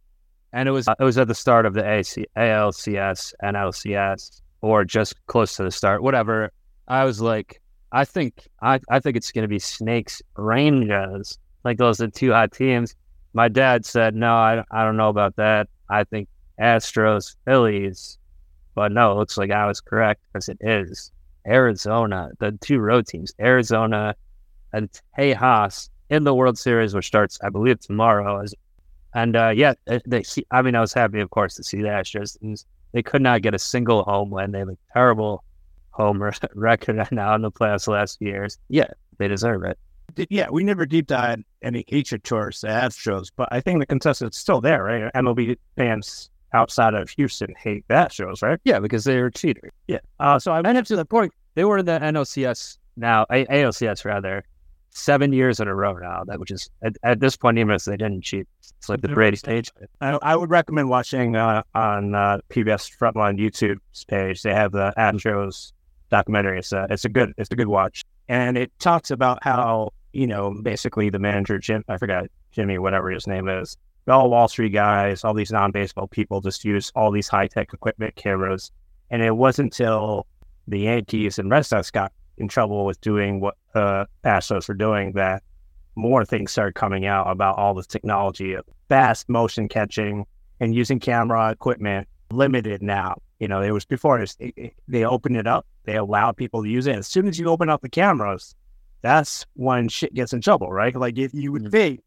and it was it was at the start of the AC, ALCS, NLCS, or just close to the start, whatever. I was like, I think I, I think it's going to be Snakes Rangers. Like those are two hot teams. My dad said, no, I, I don't know about that. I think Astros Phillies, but no, it looks like I was correct because it is Arizona. The two road teams, Arizona and Tejas in the World Series, which starts, I believe, tomorrow. And uh, yeah, they, they, I mean, I was happy, of course, to see the Astros. They could not get a single home win. They have a terrible home re- record right now in the playoffs the last few years. Yeah, they deserve it. Yeah, we never deep dived any hatred towards the Astros, but I think the consensus is still there, right? MLB fans outside of Houston hate that shows, right? Yeah, because they were cheaters. Yeah. Uh, so I And up to the point, they were in the NLCS now, A- ALCS rather, seven years in a row now. That which is at, at this point, even if they didn't cheat, it's like the Brady stage. I, I would recommend watching uh, on uh, PBS Frontline YouTube page. They have the Astros documentary. It's a it's a good it's a good watch, and it talks about how you know basically the manager Jim I forgot Jimmy whatever his name is. All Wall Street guys, all these non-baseball people just use all these high-tech equipment, cameras, and it wasn't until the Yankees and Red Sox got in trouble with doing what uh, Astros were doing that more things started coming out about all this technology of fast motion catching and using camera equipment limited now. You know, it was before it, it, it- they opened it up, they allowed people to use it. As soon as you open up the cameras, that's when shit gets in trouble, right? Like if you would Mhm. think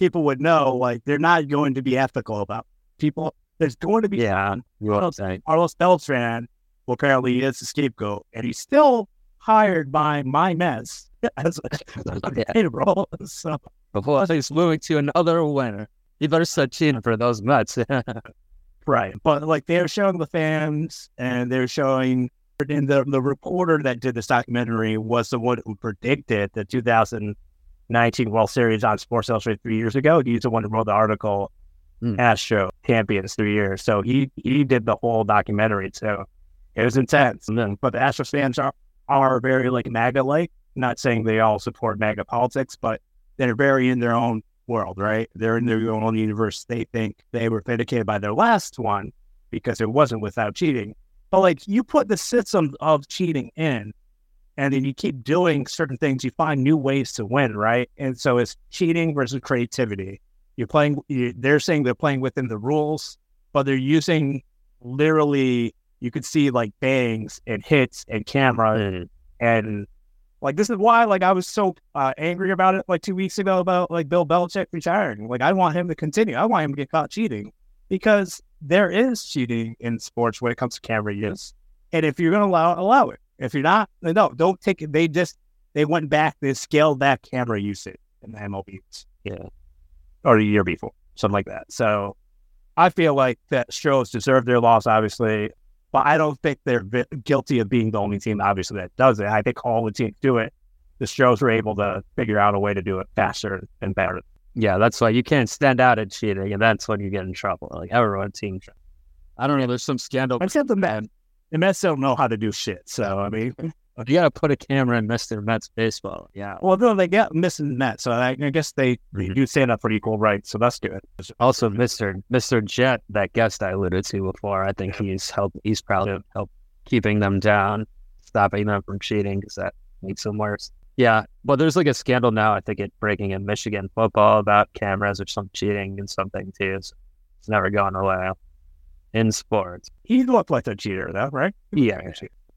people would know, like they're not going to be ethical about people. There's going to be Yeah, you Well, are saying. Carlos Beltran, who apparently is the scapegoat, and he's still hired by my Mets as a, Yeah. payroll. So Before he's moving to another winner, you better start cheating for those Mets. Right. But like they're showing the fans and they're showing and the the reporter that did this documentary was the one who predicted the 2019 World Series on Sports Illustrated three years ago. He's the one who wrote the article Hmm. Astro champions three years. So he he did the whole documentary too. It was intense. And then, but the Astros fans are are very like MAGA like. Not saying they all support MAGA politics, but they're very in their own world, right? They're in their own universe. They think they were vindicated by their last one because it wasn't without cheating. But like you put the system of cheating in, and then you keep doing certain things, you find new ways to win, right? And so it's cheating versus creativity. You're playing. You, they're saying they're playing within the rules, but they're using literally. You could see like bangs and hits and camera Mm. and like this is why like I was so uh, angry about it like two weeks ago about like Bill Belichick retiring. Like I want him to continue. I want him to get caught cheating because there is cheating in sports when it comes to camera use. And if you're gonna allow allow it. If you're not, no, don't take it. They just they went back. They scaled back camera usage in the MLBs. Yeah. or the year before, something like that. So I feel like that Stros deserve their loss, obviously, but I don't think they're vi- guilty of being the only team, obviously, that does it. I think all the teams do it. The Stros were able to figure out a way to do it faster and better. Yeah, that's why you can't stand out at cheating, and that's when you get in trouble. Like everyone team. I don't know. There's some scandal. Except the Mets. The Mets don't know how to do shit. So, I mean, You got to put a camera in Mr. Mets baseball. Yeah. well, no, they got missing Mets. So I, I guess they Mhm. do stand up for equal rights. So that's good. Also, Mr. Mr. Jet, that guest I alluded to before, I think he's helped. He's probably helped keeping them down, stopping them from cheating because that makes them worse. Yeah, well, there's like a scandal now. I think it breaking in Michigan football about cameras or some cheating and something too. So it's never going away in sports. He looked like a cheater, though, right? Yeah,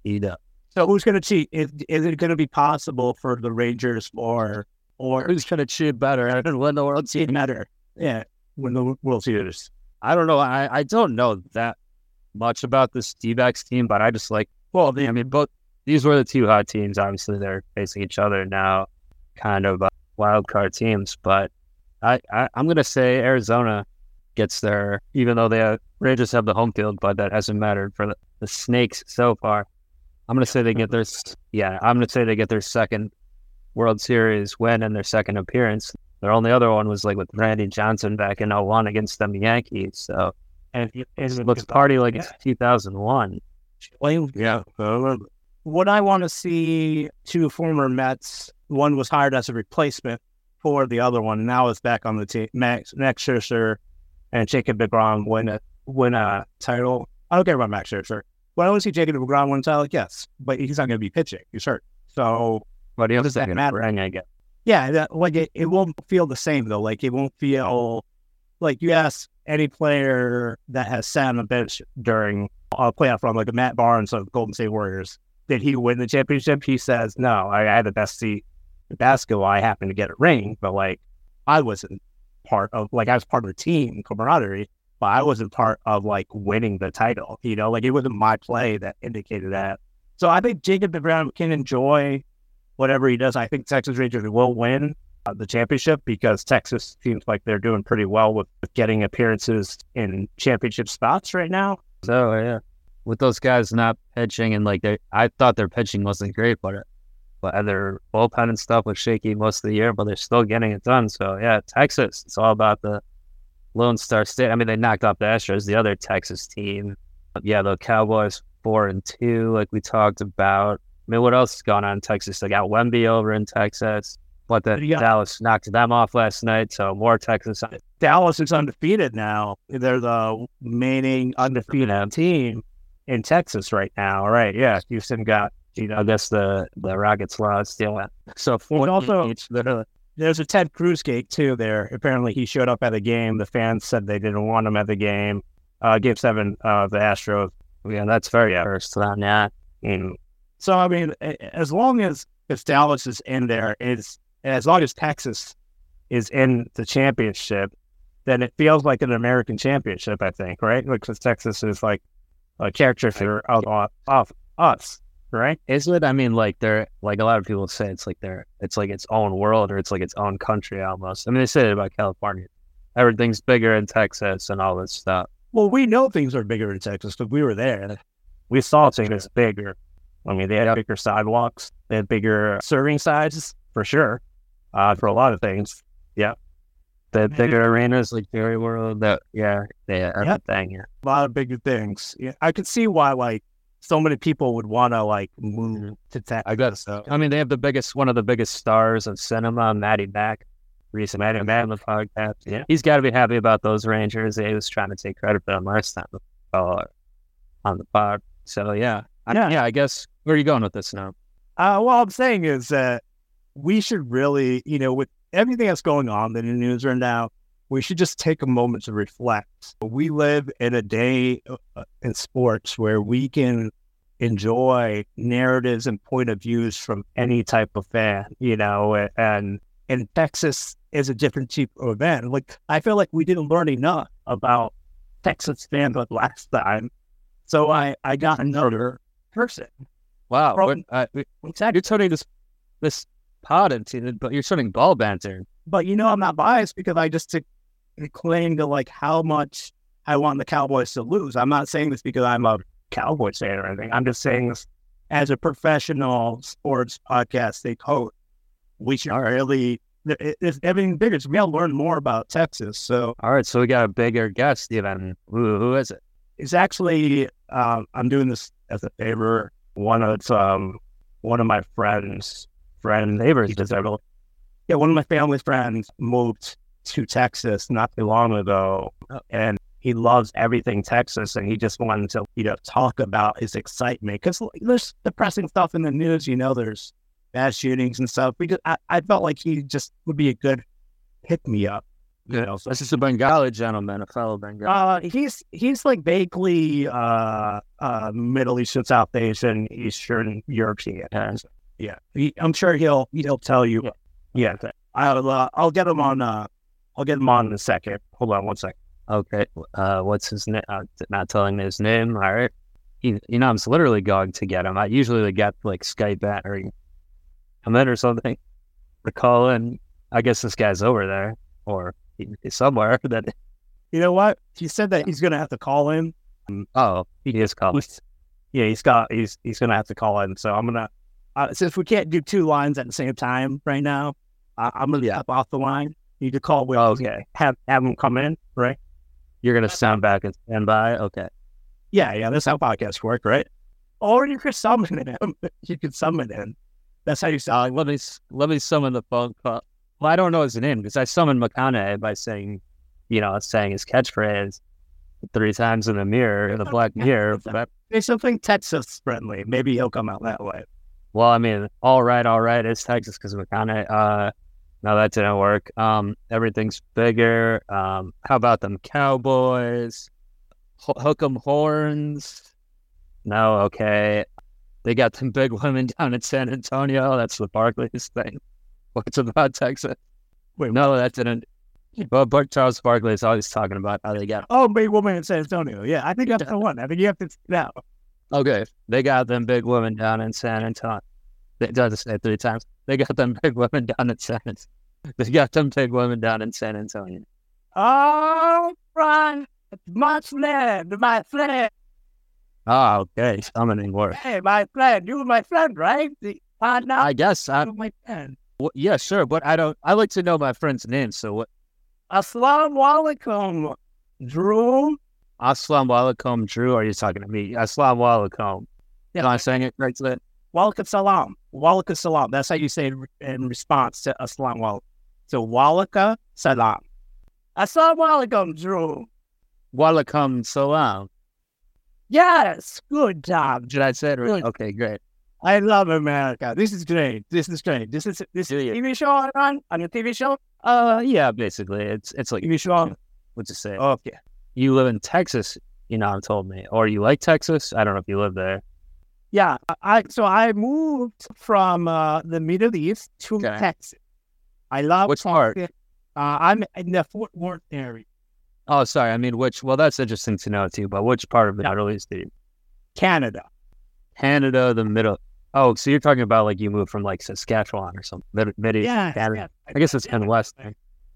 he does. So who's going to cheat? Is, is it going to be possible for the Rangers or or Who's gonna cheat better and win the World cheat better? Yeah, win the World Series. I don't know. I, I don't know that much about this D-backs team, but I just like. Well, the, I mean, both these were the two hot teams. Obviously, they're facing each other now, kind of uh, wild card teams. But I, I I'm gonna say Arizona gets there, even though they have, Rangers have the home field, but that hasn't mattered for the, the Snakes so far. I'm gonna say they get their yeah. I'm gonna say they get their second World Series win and their second appearance. Their only other one was like with Randy Johnson back in 01 against them Yankees. So And it, it looks party like it's 2001. Yeah. What I want to see two former Mets. One was hired as a replacement for the other one. and Now is back on the team. Max Max Scherzer and Jacob Degrom win a win a title. I don't care about Max Scherzer. But I want to see Jacob Degrom win a title. Yes, but he's not going to be pitching. He's hurt. So But he What does that matter? ring, I guess. yeah, that, uh, like it, it won't feel the same though. Like it won't feel like you ask any player that has sat on the bench during a playoff run, like a Matt Barnes of Golden State Warriors, did he win the championship? He says, No, I, I had the best seat in basketball. I happened to get a ring, but like I wasn't part of like I was part of the team camaraderie, but I wasn't part of like winning the title. You know, like it wasn't my play that indicated that. So I think Jacob DeGrom can enjoy whatever he does. I think Texas Rangers will win uh, the championship because Texas seems like they're doing pretty well with, with getting appearances in championship spots right now. So, yeah. With those guys not pitching and like they, I thought their pitching wasn't great, but but their bullpen and stuff was shaky most of the year, but they're still getting it done. So, yeah, Texas, it's all about the Lone Star State. I mean, they knocked off the Astros, the other Texas team. Yeah, the Cowboys four and two, like we talked about. I mean, what else is going on in Texas? They got Wemby over in Texas, but the Yeah. Dallas knocked them off last night. So more Texas. Dallas is undefeated now. They're the remaining undefeated team in Texas right now. Right? Yeah, Houston got you know I guess the the Rockets lost still. So four also- each. There's a Ted Cruz gate too. There, apparently he showed up at the game. The fans said they didn't want him at the game. Uh, game seven of the Astros. Yeah, that's very first round. Yeah. And so, I mean, as long as if Dallas is in there, is as long as Texas is in the championship, then it feels like an American championship. I think, right? Because Texas is like a character of, of, of us, right? Isn't it? I mean, like they're like a lot of people say it's like they're it's like its own world or it's like its own country almost. I mean, they say it about California. Everything's bigger in Texas and all this stuff. Well, we know things are bigger in Texas because we were there. We saw things bigger. I mean, they had bigger sidewalks, they had bigger serving sizes for sure, uh, for a lot of things. Yeah. The bigger arenas like Jerry World. That yeah, yeah, everything. Yeah. A lot of bigger things. Yeah, I could see why, like, so many people would want to like move to Texas. I guess so. I mean, they have the biggest, one of the biggest stars of cinema, Maddie Mack. Recent Maddie Mack on the podcast. Yeah. he's got to be happy about those Rangers. He was trying to take credit for them last time uh, on the pod. So yeah, I, Yeah. yeah. I guess where are you going with this now? Uh, what I'm saying is that we should really, you know, with everything that's going on in the news right now, we should just take a moment to reflect. We live in a day uh, in sports where we can enjoy narratives and point of views from any type of fan, you know, and and Texas is a different type of event. Like I feel like we didn't learn enough about Texas fandom last time, so I I got another person Wow. What- uh, you're turning this this pod into, but you're turning ball banter. But you know, I'm not biased because I just took claim to like how much I want the Cowboys to lose. I'm not saying this because I'm a Cowboys fan or anything. I'm just saying this as a professional sports podcast they host. We should really, if everything bigger, so we got to learn more about Texas. So All right, so we got a bigger guest, even. Who, who is it? it's actually, um, I'm doing this as a favor. One of um, one of my friends, friend neighbors, yeah, one of my family friends moved to Texas not too long ago, and he loves everything Texas, and he just wanted to, you know, talk about his excitement because there's depressing stuff in the news. You know, there's mass shootings and stuff. Because I, I felt like he just would be a good pick me up. You know, so This is a Bengali gentleman, a fellow Bengali. uh, he's he's like vaguely uh, uh, Middle Eastern, South Asian, Eastern European. Yeah, he, I'm sure he'll he'll tell you. Yeah, I'll uh, I'll get him on. I'll get him on in a second. Hold on one second. Okay, uh, what's his name? Uh, not telling me his name. All right. You, you know, I'm literally going to get him. I usually get like Skype that or come in or something to call in. I guess this guy's over there or he, he's somewhere. That You know what? He said that he's gonna have to call in. oh, he is calling. Yeah, he's got he's he's gonna have to call in. So I'm gonna uh, since we can't do two lines at the same time right now, uh, I'm gonna Yeah. step off the line. You could call with Okay, have have him come in, right? you're gonna sound back and stand by. Okay. Yeah, yeah, that's how podcasts work, right? Or you could summon him. you could summon him. That's how you Uh, sound. let me let me summon the phone call. Well, I don't know his name because I summoned Makane by saying, you know, saying his catchphrase three times in the mirror, in the black mirror. But There's something Texas friendly. Maybe he'll come out that way. well, I mean, all right, all right, it's Texas because Makane. Uh, no, that didn't work. Um, everything's bigger. Um, how about them Cowboys? Ho- hook 'em horns. No, okay. They got some big women down in San Antonio. That's the Barkley's thing. What's about Texas? Wait, No, that didn't. But, but Charles Barkley is always talking about how they got. Oh, big woman in San Antonio. Yeah, I think that's the one. I think you have to now. Okay, they got them big women down in San Antonio. They does say three times. They got them big women down in San. They got them big women down in San Antonio. Oh, Ron, my friend, my friend, Oh, okay. Summoning word. hey, my friend, you my friend, right? The, uh, now I guess. I, my friend. yeah, sure, but I don't. I like to know my friend's name. So what? Assalamu alaikum, Drew. Aslam alaikum, Drew. Are you talking to me? Aslam alaikum. Am I saying it correctly? Walaikum salam. Walaikum salam. That's how you say it in response to Assalamu alaikum. So, walaikum salam. Assalamu alaikum, Drew. Walaikum salam. Yes, good job. Did I say it right? Okay, great. I love America. This is great. This is great. This is this you? TV show on on your TV show. Uh, yeah, basically, it's it's like TV show. what's it say? Okay. You live in Texas, you know, told me, or you like Texas. I don't know if you live there. Yeah, I so I moved from uh, the Middle East to Okay. Texas. I love Which part? Uh, I'm in the Fort Worth area, Oh, sorry. I mean, which? Well, that's interesting to know too. But which part of the Yeah. Middle East? Did? Canada. Canada, the middle. Oh, so you're talking about like you moved from like Saskatchewan or something, mid, mid Yeah, Canada. I guess it's kind of west.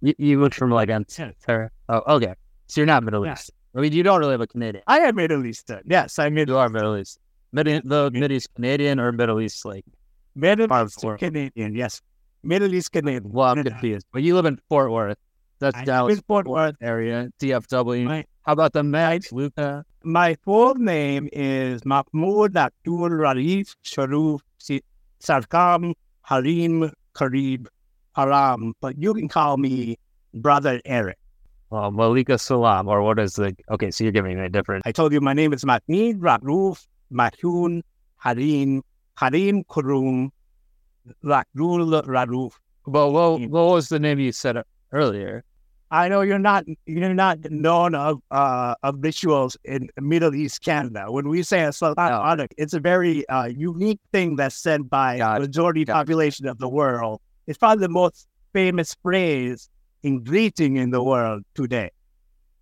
You, you moved from like Ontario. Oh, okay. So you're not Middle Yeah. East. I mean, you don't really have a Canadian. I am Middle Eastern. Yes, I'm Middle You are Middle East. Mid, the Mid East Canadian or Middle East like? Middle East of the Eastern world. Canadian. Yes, Middle East Canadian. Well, I'm confused. But you live in Fort Worth. That's I Dallas in Fort Worth. area. DFW. Right. How about the Mets, Luka? My full name is Mahmoud Abdul Raif Sharuf Sarkam Harim Karib Haram, but you can call me Brother Eric. Oh, Malika Salam, or what is the? Okay, so you're giving me a different. I told you my name is Mahmoud Rauf Mahun Harim Harim Kurum Rakrul Rauf. Well, well, what was the name you said earlier? I know you're not you're not known of uh, of rituals in Middle East Canada. When we say a Sultan No. it's a very uh, unique thing that's said by majority it. population of the world. It's probably the most famous phrase in greeting in the world today.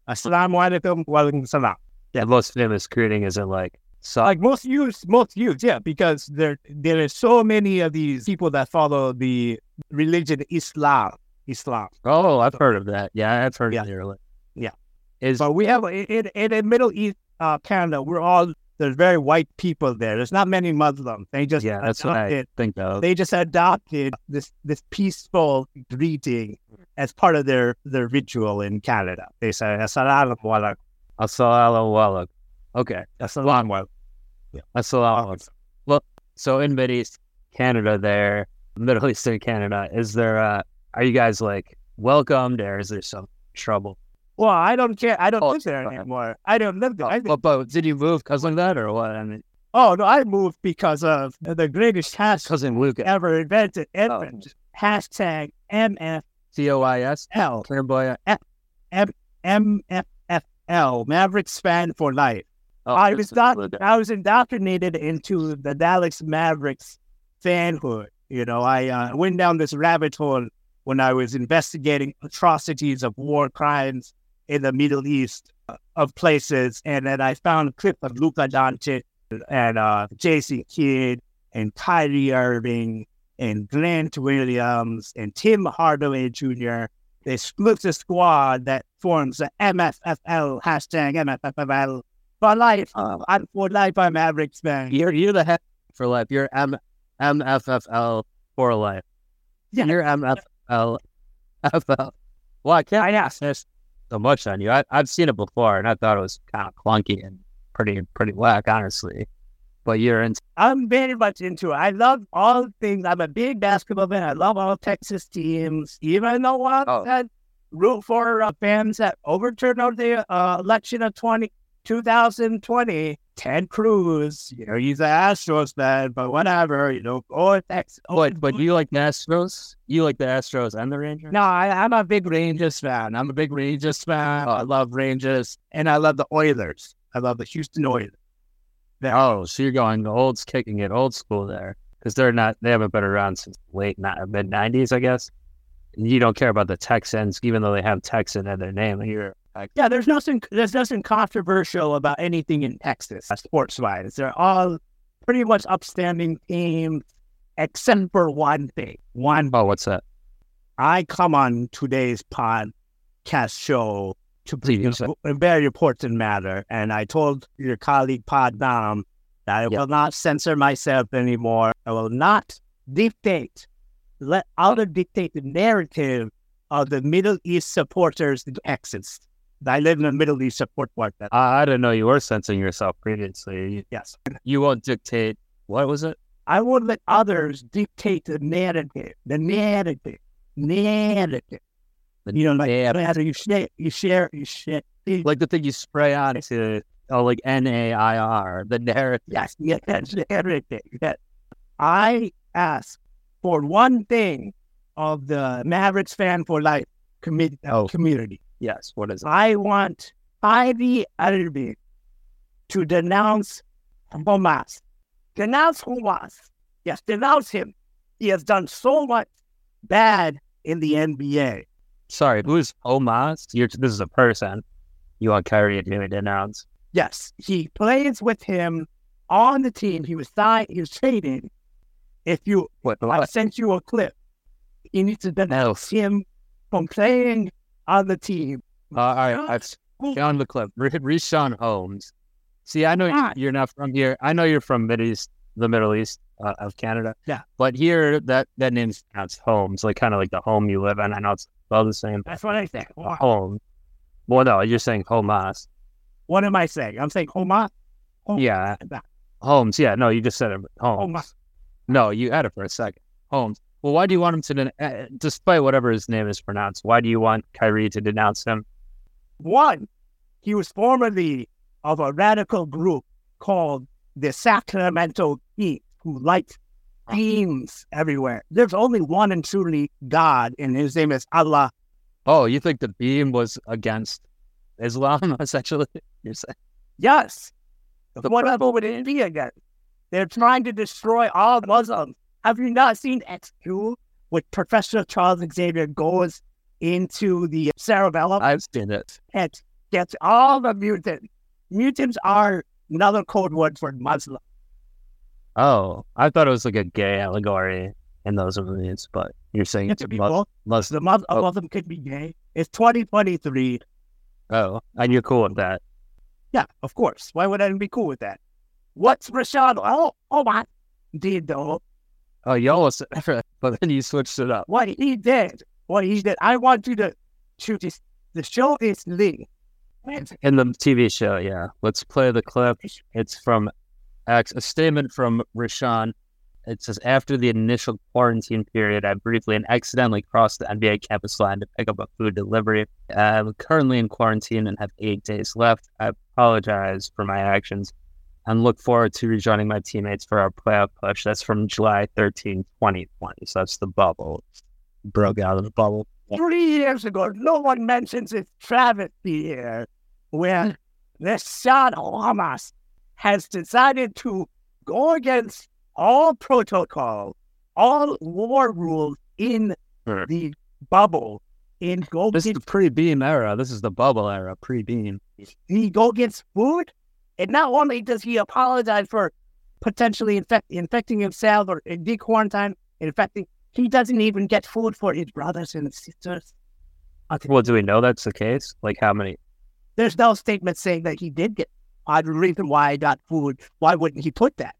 Assalamu alaikum wa alaikum salam. The most famous greeting isn't like So like most youths, most youths, yeah, because there there are so many of these people that follow the religion Islam. Islam. oh, I've heard of that. Yeah, I've heard Yeah. of early. Yeah. Is But we have in in the Middle East, uh, Canada, we're all there's very white people there. There's not many Muslims. They just yeah, that's what I adopted, think of. they just adopted this this peaceful greeting as part of their their ritual in Canada. They say Assalamu alaikum. Assalamu alaikum. Okay. Assalamu alaikum. Assalamu alaikum. Well, so in Mid East Canada, there, Middle Eastern Canada, is there? Uh, are you guys like welcomed, or is there some trouble? Well, I don't care. I don't Oh, live there anymore. I don't live there. I But, but did you move because of that, or what? I mean, Oh no, I moved because of the greatest hashtag cousin Luke, ever invented. Oh. invented. Hashtag MFL. C O I S, clairvoyant. MFFL. Mavericks fan for life. Oh, I was not. I was indoctrinated into the Dallas Mavericks fanhood. You know, I uh, went down this rabbit hole when I was investigating atrocities of war crimes in the Middle East uh, of places, and then I found a clip of Luka Doncic and uh, Jason Kidd and Kyrie Irving and Grant Williams and Tim Hardaway Jr. They split the squad that forms the MFFL hashtag MFFL for life. Uh, I'm for life. I'm Mavericks man. You're you're the head for life. You're M MFFL for life. Yeah. You're MFL FL. Well, I can't I miss so much on you. I, I've seen it before, and I thought it was kind of clunky and pretty pretty whack, honestly. But you're in. I'm very much into it. I love all things. I'm a big basketball fan. I love all Texas teams, even ones Oh. that root for uh, fans that overturned the uh, election of 20, 2020. Ted Cruz, you know, he's an Astros fan, but whatever, you know, oh, go Texas. Oh, but but you like the Astros? You like the Astros and the Rangers? No, I, I'm a big Rangers fan. I'm a big Rangers fan. I oh. love Rangers, and I love the Oilers. I love the Houston Oilers. Oh, so you're going the old kicking it old school there because they're not they haven't been around since late mid '90s, I guess. You don't care about the Texans, even though they have Texan in their name. You're like, Yeah, there's nothing there's nothing controversial about anything in Texas, sports wise. They're all pretty much upstanding teams, except for one thing. One oh, what's that? I come on today's podcast show to Please. a very important matter, and I told your colleague Pod Dom that I Yeah. will not censor myself anymore. I will not dictate, let out dictate the narrative of the Middle East supporters in Texas. I live in a Middle East support market. I, I didn't know you were censoring yourself previously. Yes. you won't dictate. What was it? I won't let others dictate the narrative, the narrative, narrative. The You know, like narrative. you share, you share, you share. Like the thing you spray on to oh, like N A I R, the narrative. Yes, yes, narrative. Yes. I ask for one thing of the Mavericks fan for life commi- Oh. community. Yes. What is it? I want Ivy Irving to denounce Hamas. Denounce Hamas. Yes, denounce him. He has done so much bad in the NBA. Sorry, who's Omas? You're this is a person. You want Kyrie to denounce? Yes, he plays with him on the team. He was signed, he was traded. If you, What? I what? sent you a clip. You need to denounce him from playing on the team. Uh, all right, I've found the clip. Re- Richaun Holmes. See, I know Why? you're not from here. I know you're from Mid East, the Middle East uh, of Canada. Yeah. But here, that that name's pronounced Holmes, like kind of like the home you live in. I know it's spelled the same. That's what I say. Uh, home. Well, no, you're saying Homas. What am I saying? I'm saying Hamas. Hom- Yeah, Holmes. Yeah, no, you just said it. Holmes. Hamas. No, you had it for a second. Holmes. Well, why do you want him to, den- uh, despite whatever his name is pronounced, why do you want Kyrie to denounce him? One, he was formerly of a radical group called the Sacramento Heat, who liked themes everywhere. There's only one and truly God, and his name is Allah. Oh, you think the beam was against Islam, essentially? You're saying? Yes. The Whatever would it be again? They're trying to destroy all Muslims. Have you not seen X2 with Professor Charles Xavier goes into the cerebellum I've seen it. and gets all the mutants? Mutants are another code word for Muslim. Oh, I thought it was like a gay allegory in those movies, but you're saying it's could be Muslim. The Mus- a Oh. Muslim could be gay. It's 2023. Oh, and you're cool with that. Yeah, of course. Why would I be cool with that? What's Rashad? Oh, oh my. Did though. Oh, you almost, but then you switched it up. What he did. What he did. I want you to shoot this. The show is Lee. In the TV show, yeah. Let's play the clip. It's from X, a statement from Richaun. It says, after the initial quarantine period, I briefly and accidentally crossed the NBA campus line to pick up a food delivery. I'm currently in quarantine and have eight days left. I apologize for my actions and look forward to rejoining my teammates for our playoff push. That's from July 13, 2020. So that's the bubble. Broke out of the bubble. Three years ago, no one mentions this travesty here, where the Shah Hamas has decided to go against all protocol, all war rules in Sure. the bubble, In go This is the pre-beam era. This is the bubble era, pre-beam. he go gets food, and not only does he apologize for potentially infect, infecting himself or in de quarantine infecting, he doesn't even get food for his brothers and sisters. Okay. Well, do we know that's the case? Like how many? There's no statement saying that he did get. Uh, the reason why I got food, why wouldn't he put that?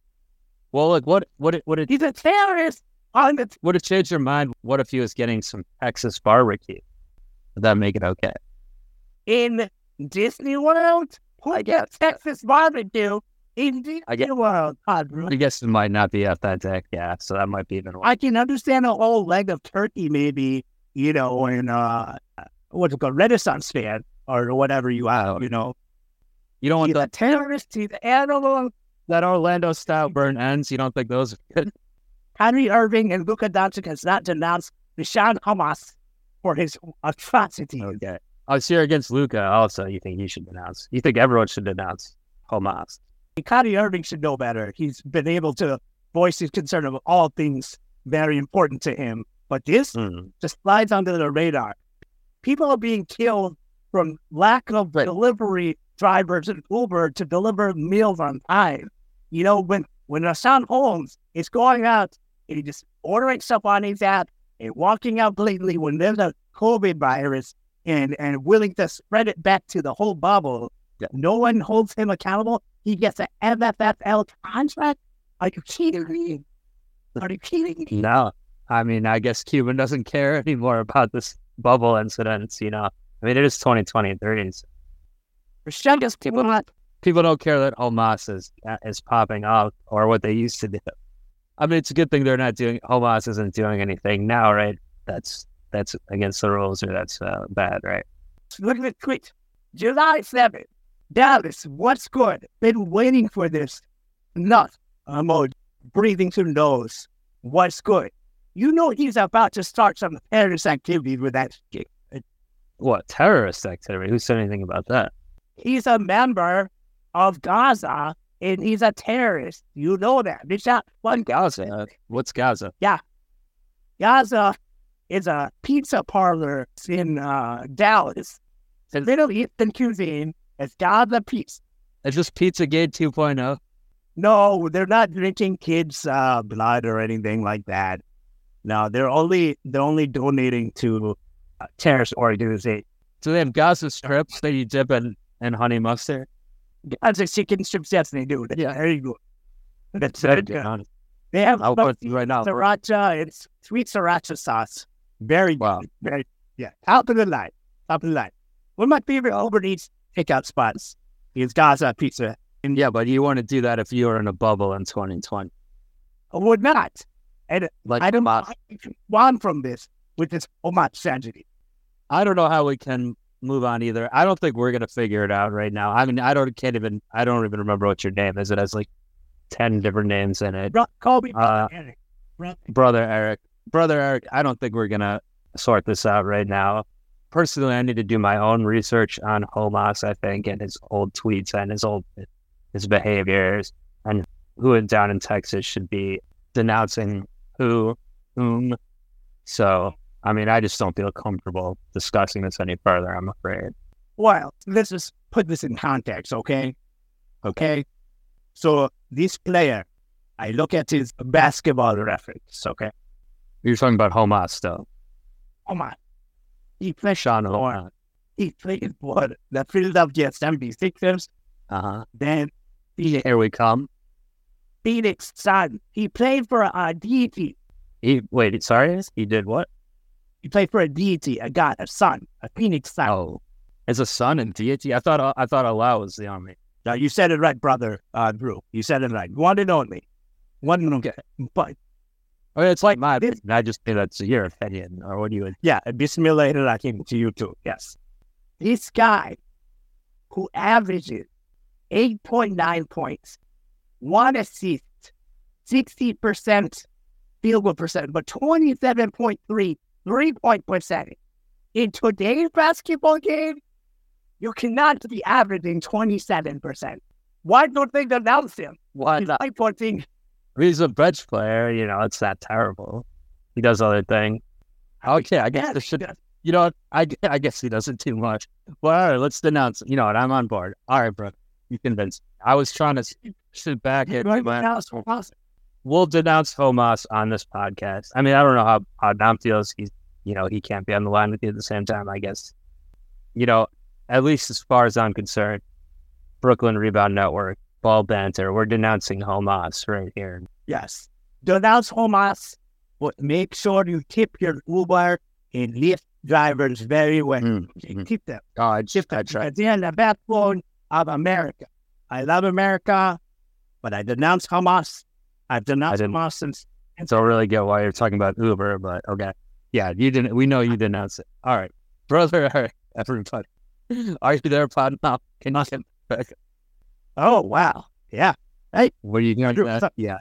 Well, like what? What? Would it? He's a terrorist. On the Would it change your mind? What if he was getting some Texas barbecue? Would that make it okay? in Disney World, I get Texas barbecue in Disney I get- World. Padre. I guess it might not be authentic. Yeah, so that might be even. worse. I can understand a whole leg of turkey, maybe, you know, in uh, what's it called, Renaissance fair or whatever you have, you know. You don't want that, terrorist, he's an animal. that Orlando style burn ends. You don't think those are good? Kyrie Irving and Luka Doncic has not denounced Richaun Hamas for his atrocities. Okay. Oh, so you're against Luka. Also, you think he should denounce? You think everyone should denounce Hamas? Kyrie Irving should know better. He's been able to voice his concern of all things very important to him. But this Mm. just slides under the radar. People are being killed from lack of Right. delivery drivers and Uber to deliver meals on time. You know, when when Richaun Holmes is going out and he's just ordering stuff on his app and walking out blatantly when there's a COVID virus and and willing to spread it back to the whole bubble, Yeah. no one holds him accountable. He gets an MFFL contract. Are you kidding me? Are you kidding me? No, I mean, I guess Cuban doesn't care anymore about this bubble incidents. You know, I mean, it is 2023. so Richaun just people not people don't care that Hamas is is popping up or what they used to do. I mean, it's a good thing they're not doing. Hamas isn't doing anything now, right? That's that's against the rules, or that's uh, bad, right? Look at the tweet. July 7th. Dallas, what's good? Been waiting for this. Not emoji. Breathing through nose. What's good? You know he's about to start some terrorist activity with that shit. What terrorist activity? Who said anything about that? He's a member of Gaza and he's a terrorist. You know that. It's not one Gaza. What's Gaza? Yeah. Gaza is a pizza parlor in uh, Dallas. It's a Middle Eastern cuisine. It's Gaza Pizza. It's just pizza Pizzagate 2.0. No, they're not drinking kids' uh, blood or anything like that. No, they're only they're only donating to uh, terrorist organizations. Do they have Gaza strips that you dip in, in honey mustard? That's a chicken strips. Yes, they do. Yeah, there you go. That's be honest. They have I'll put right now. sriracha. It's sweet sriracha sauce. Very Wow. Very yeah. Top of the line. Top of the line. One of my favorite Uber Eats pickup spots is Gaza Pizza. And Yeah, but you want to do that if you are in a bubble in 2020. I would not. And Like I don't want from this with this Omat tragedy. I don't know how we can move on either. I don't think we're gonna figure it out right now. I mean, I don't can't even I don't even remember what your name is. It has like ten different names in it. Bro, call me Uh, Eric. Bro, Brother Eric, brother Eric. I don't think we're gonna sort this out right now. Personally, I need to do my own research on Hamas. I think and his old tweets and his old his behaviors and who down in Texas should be denouncing who whom. So I mean, I just don't feel comfortable discussing this any further. I'm afraid. Well, let's just put this in context, okay? Okay. So this player, I look at his basketball reference. Okay, You're talking about Hamas, though. come on, he played Sean for Hamas. he played for the Philadelphia 76ers. Uh huh. Then the Here we come. Phoenix Sun. He played for a deity. He wait. Sorry, he did what? He played for a deity, a god, a sun, a Phoenix Sun. Oh, it's a son and deity. I thought I thought Allah was the army. Now you said it right, brother uh, Drew. You said it right. One and only. One and only. But I mean, it's like my This- opinion. I just think that's your opinion, or what do you? yeah, Bismillah Rahim to you too. Yes. This guy who averages 8.9 points, one assist, 60% field goal percent, but 27.3 three point percentage. In today's basketball game, you cannot be averaging 27%. Why don't they announce him? Why not? like 14. He's a bench player. You know, it's not terrible. He does other things. Okay, oh, I guess should. You know. I I guess he doesn't too much. Well, all right, let's denounce. You know what? I'm on board. All right, bro. You convinced. me. I was trying to sit back and Right now, it's we'll denounce Hamas on this podcast. I mean, I don't know how how Dom feels. He's you know he can't be on the line with you at the same time. I guess you know at least as far as I'm concerned, Brooklyn Rebound Network, Ball Banter, we're denouncing Hamas right here. Yes. Denounce Hamas, but make sure you tip your Uber and Lyft drivers very well. Mm, mhm. Tip them. Oh, I Tip them. Tried. They're the backbone of America. I love America, but I denounce Hamas. I've denounced Hamas since. don't really get why you're talking about Uber, but okay. Yeah, you didn't. We know you denounce it. All right, brother. All right, everybody. Are you there? No, can you get back? Oh, wow. Yeah. Hey, what are you going to? up? Yeah.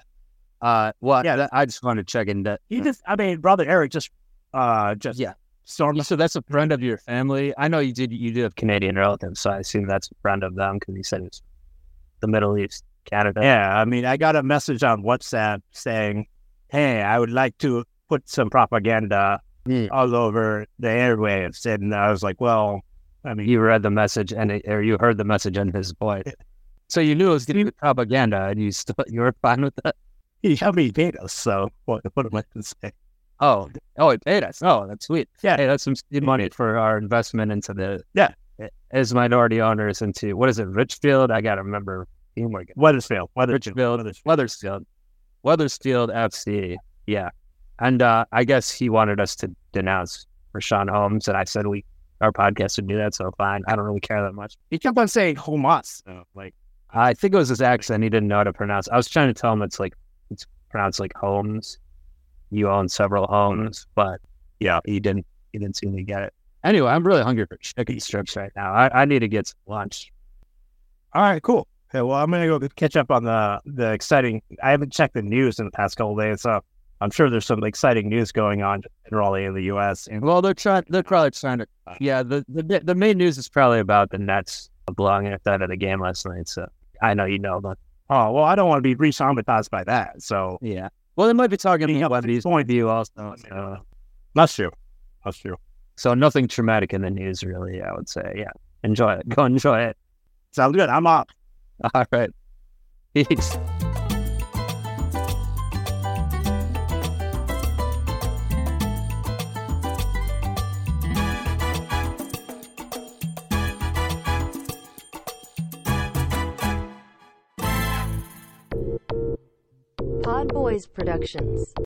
Uh, well, Yeah. yeah. I just wanted to check in that. He just, I mean, brother Eric just, uh, just Yeah. stormed. So that's a friend of your family. I know you did. You do have Canadian relatives, so I assume that's a friend of them because he said it's the Middle East, Canada. Yeah, I mean, I got a message on WhatsApp saying, "Hey, I would like to put some propaganda Hmm. all over the airwaves," and I was like, "Well, I mean, You read the message and it, or you heard the message in his voice. So you knew it was going to be propaganda, and you still you were fine with that. he helped me paid us, so what, what am I going to say?" Oh, oh, he paid us. Oh, that's sweet. Yeah. hey, that's some money for our investment into the Yeah. as minority owners into what is it, Richfield? I got to remember teamwork. Wethersfield, Wethersfield, Richfield, Wethersfield. Wethersfield, Wethersfield FC. Yeah, and uh, I guess he wanted us to denounce Richaun Holmes, and I said we our podcast would do that, so fine. I don't really care that much. He kept on saying Hamas, so, like, I think it was his accent. He didn't know how to pronounce. I was trying to tell him it's like it's pronounced like Holmes. You own several homes, but yeah, he didn't. He didn't seem to get it. Anyway, I'm really hungry for chicken strips right now. I, I need to get some lunch. all right, cool. Okay, well, I'm gonna go catch up on the the exciting. I haven't checked the news in the past couple days, so I'm sure there's some exciting news going on in Raleigh in the U.S. And Well, they're trying. They're probably trying to. Yeah, the the the main news is probably about the Nets blowing it out of the game last night. So I know you know, but oh well, I don't want to be re-traumatized by that. So yeah. Well, they might be talking about Wendy's point of view also. So, that's true. That's true. so nothing traumatic in the news, really. I would say, yeah. Enjoy it. Go enjoy it. Sounds good. I'm up. All right. Peace. Productions.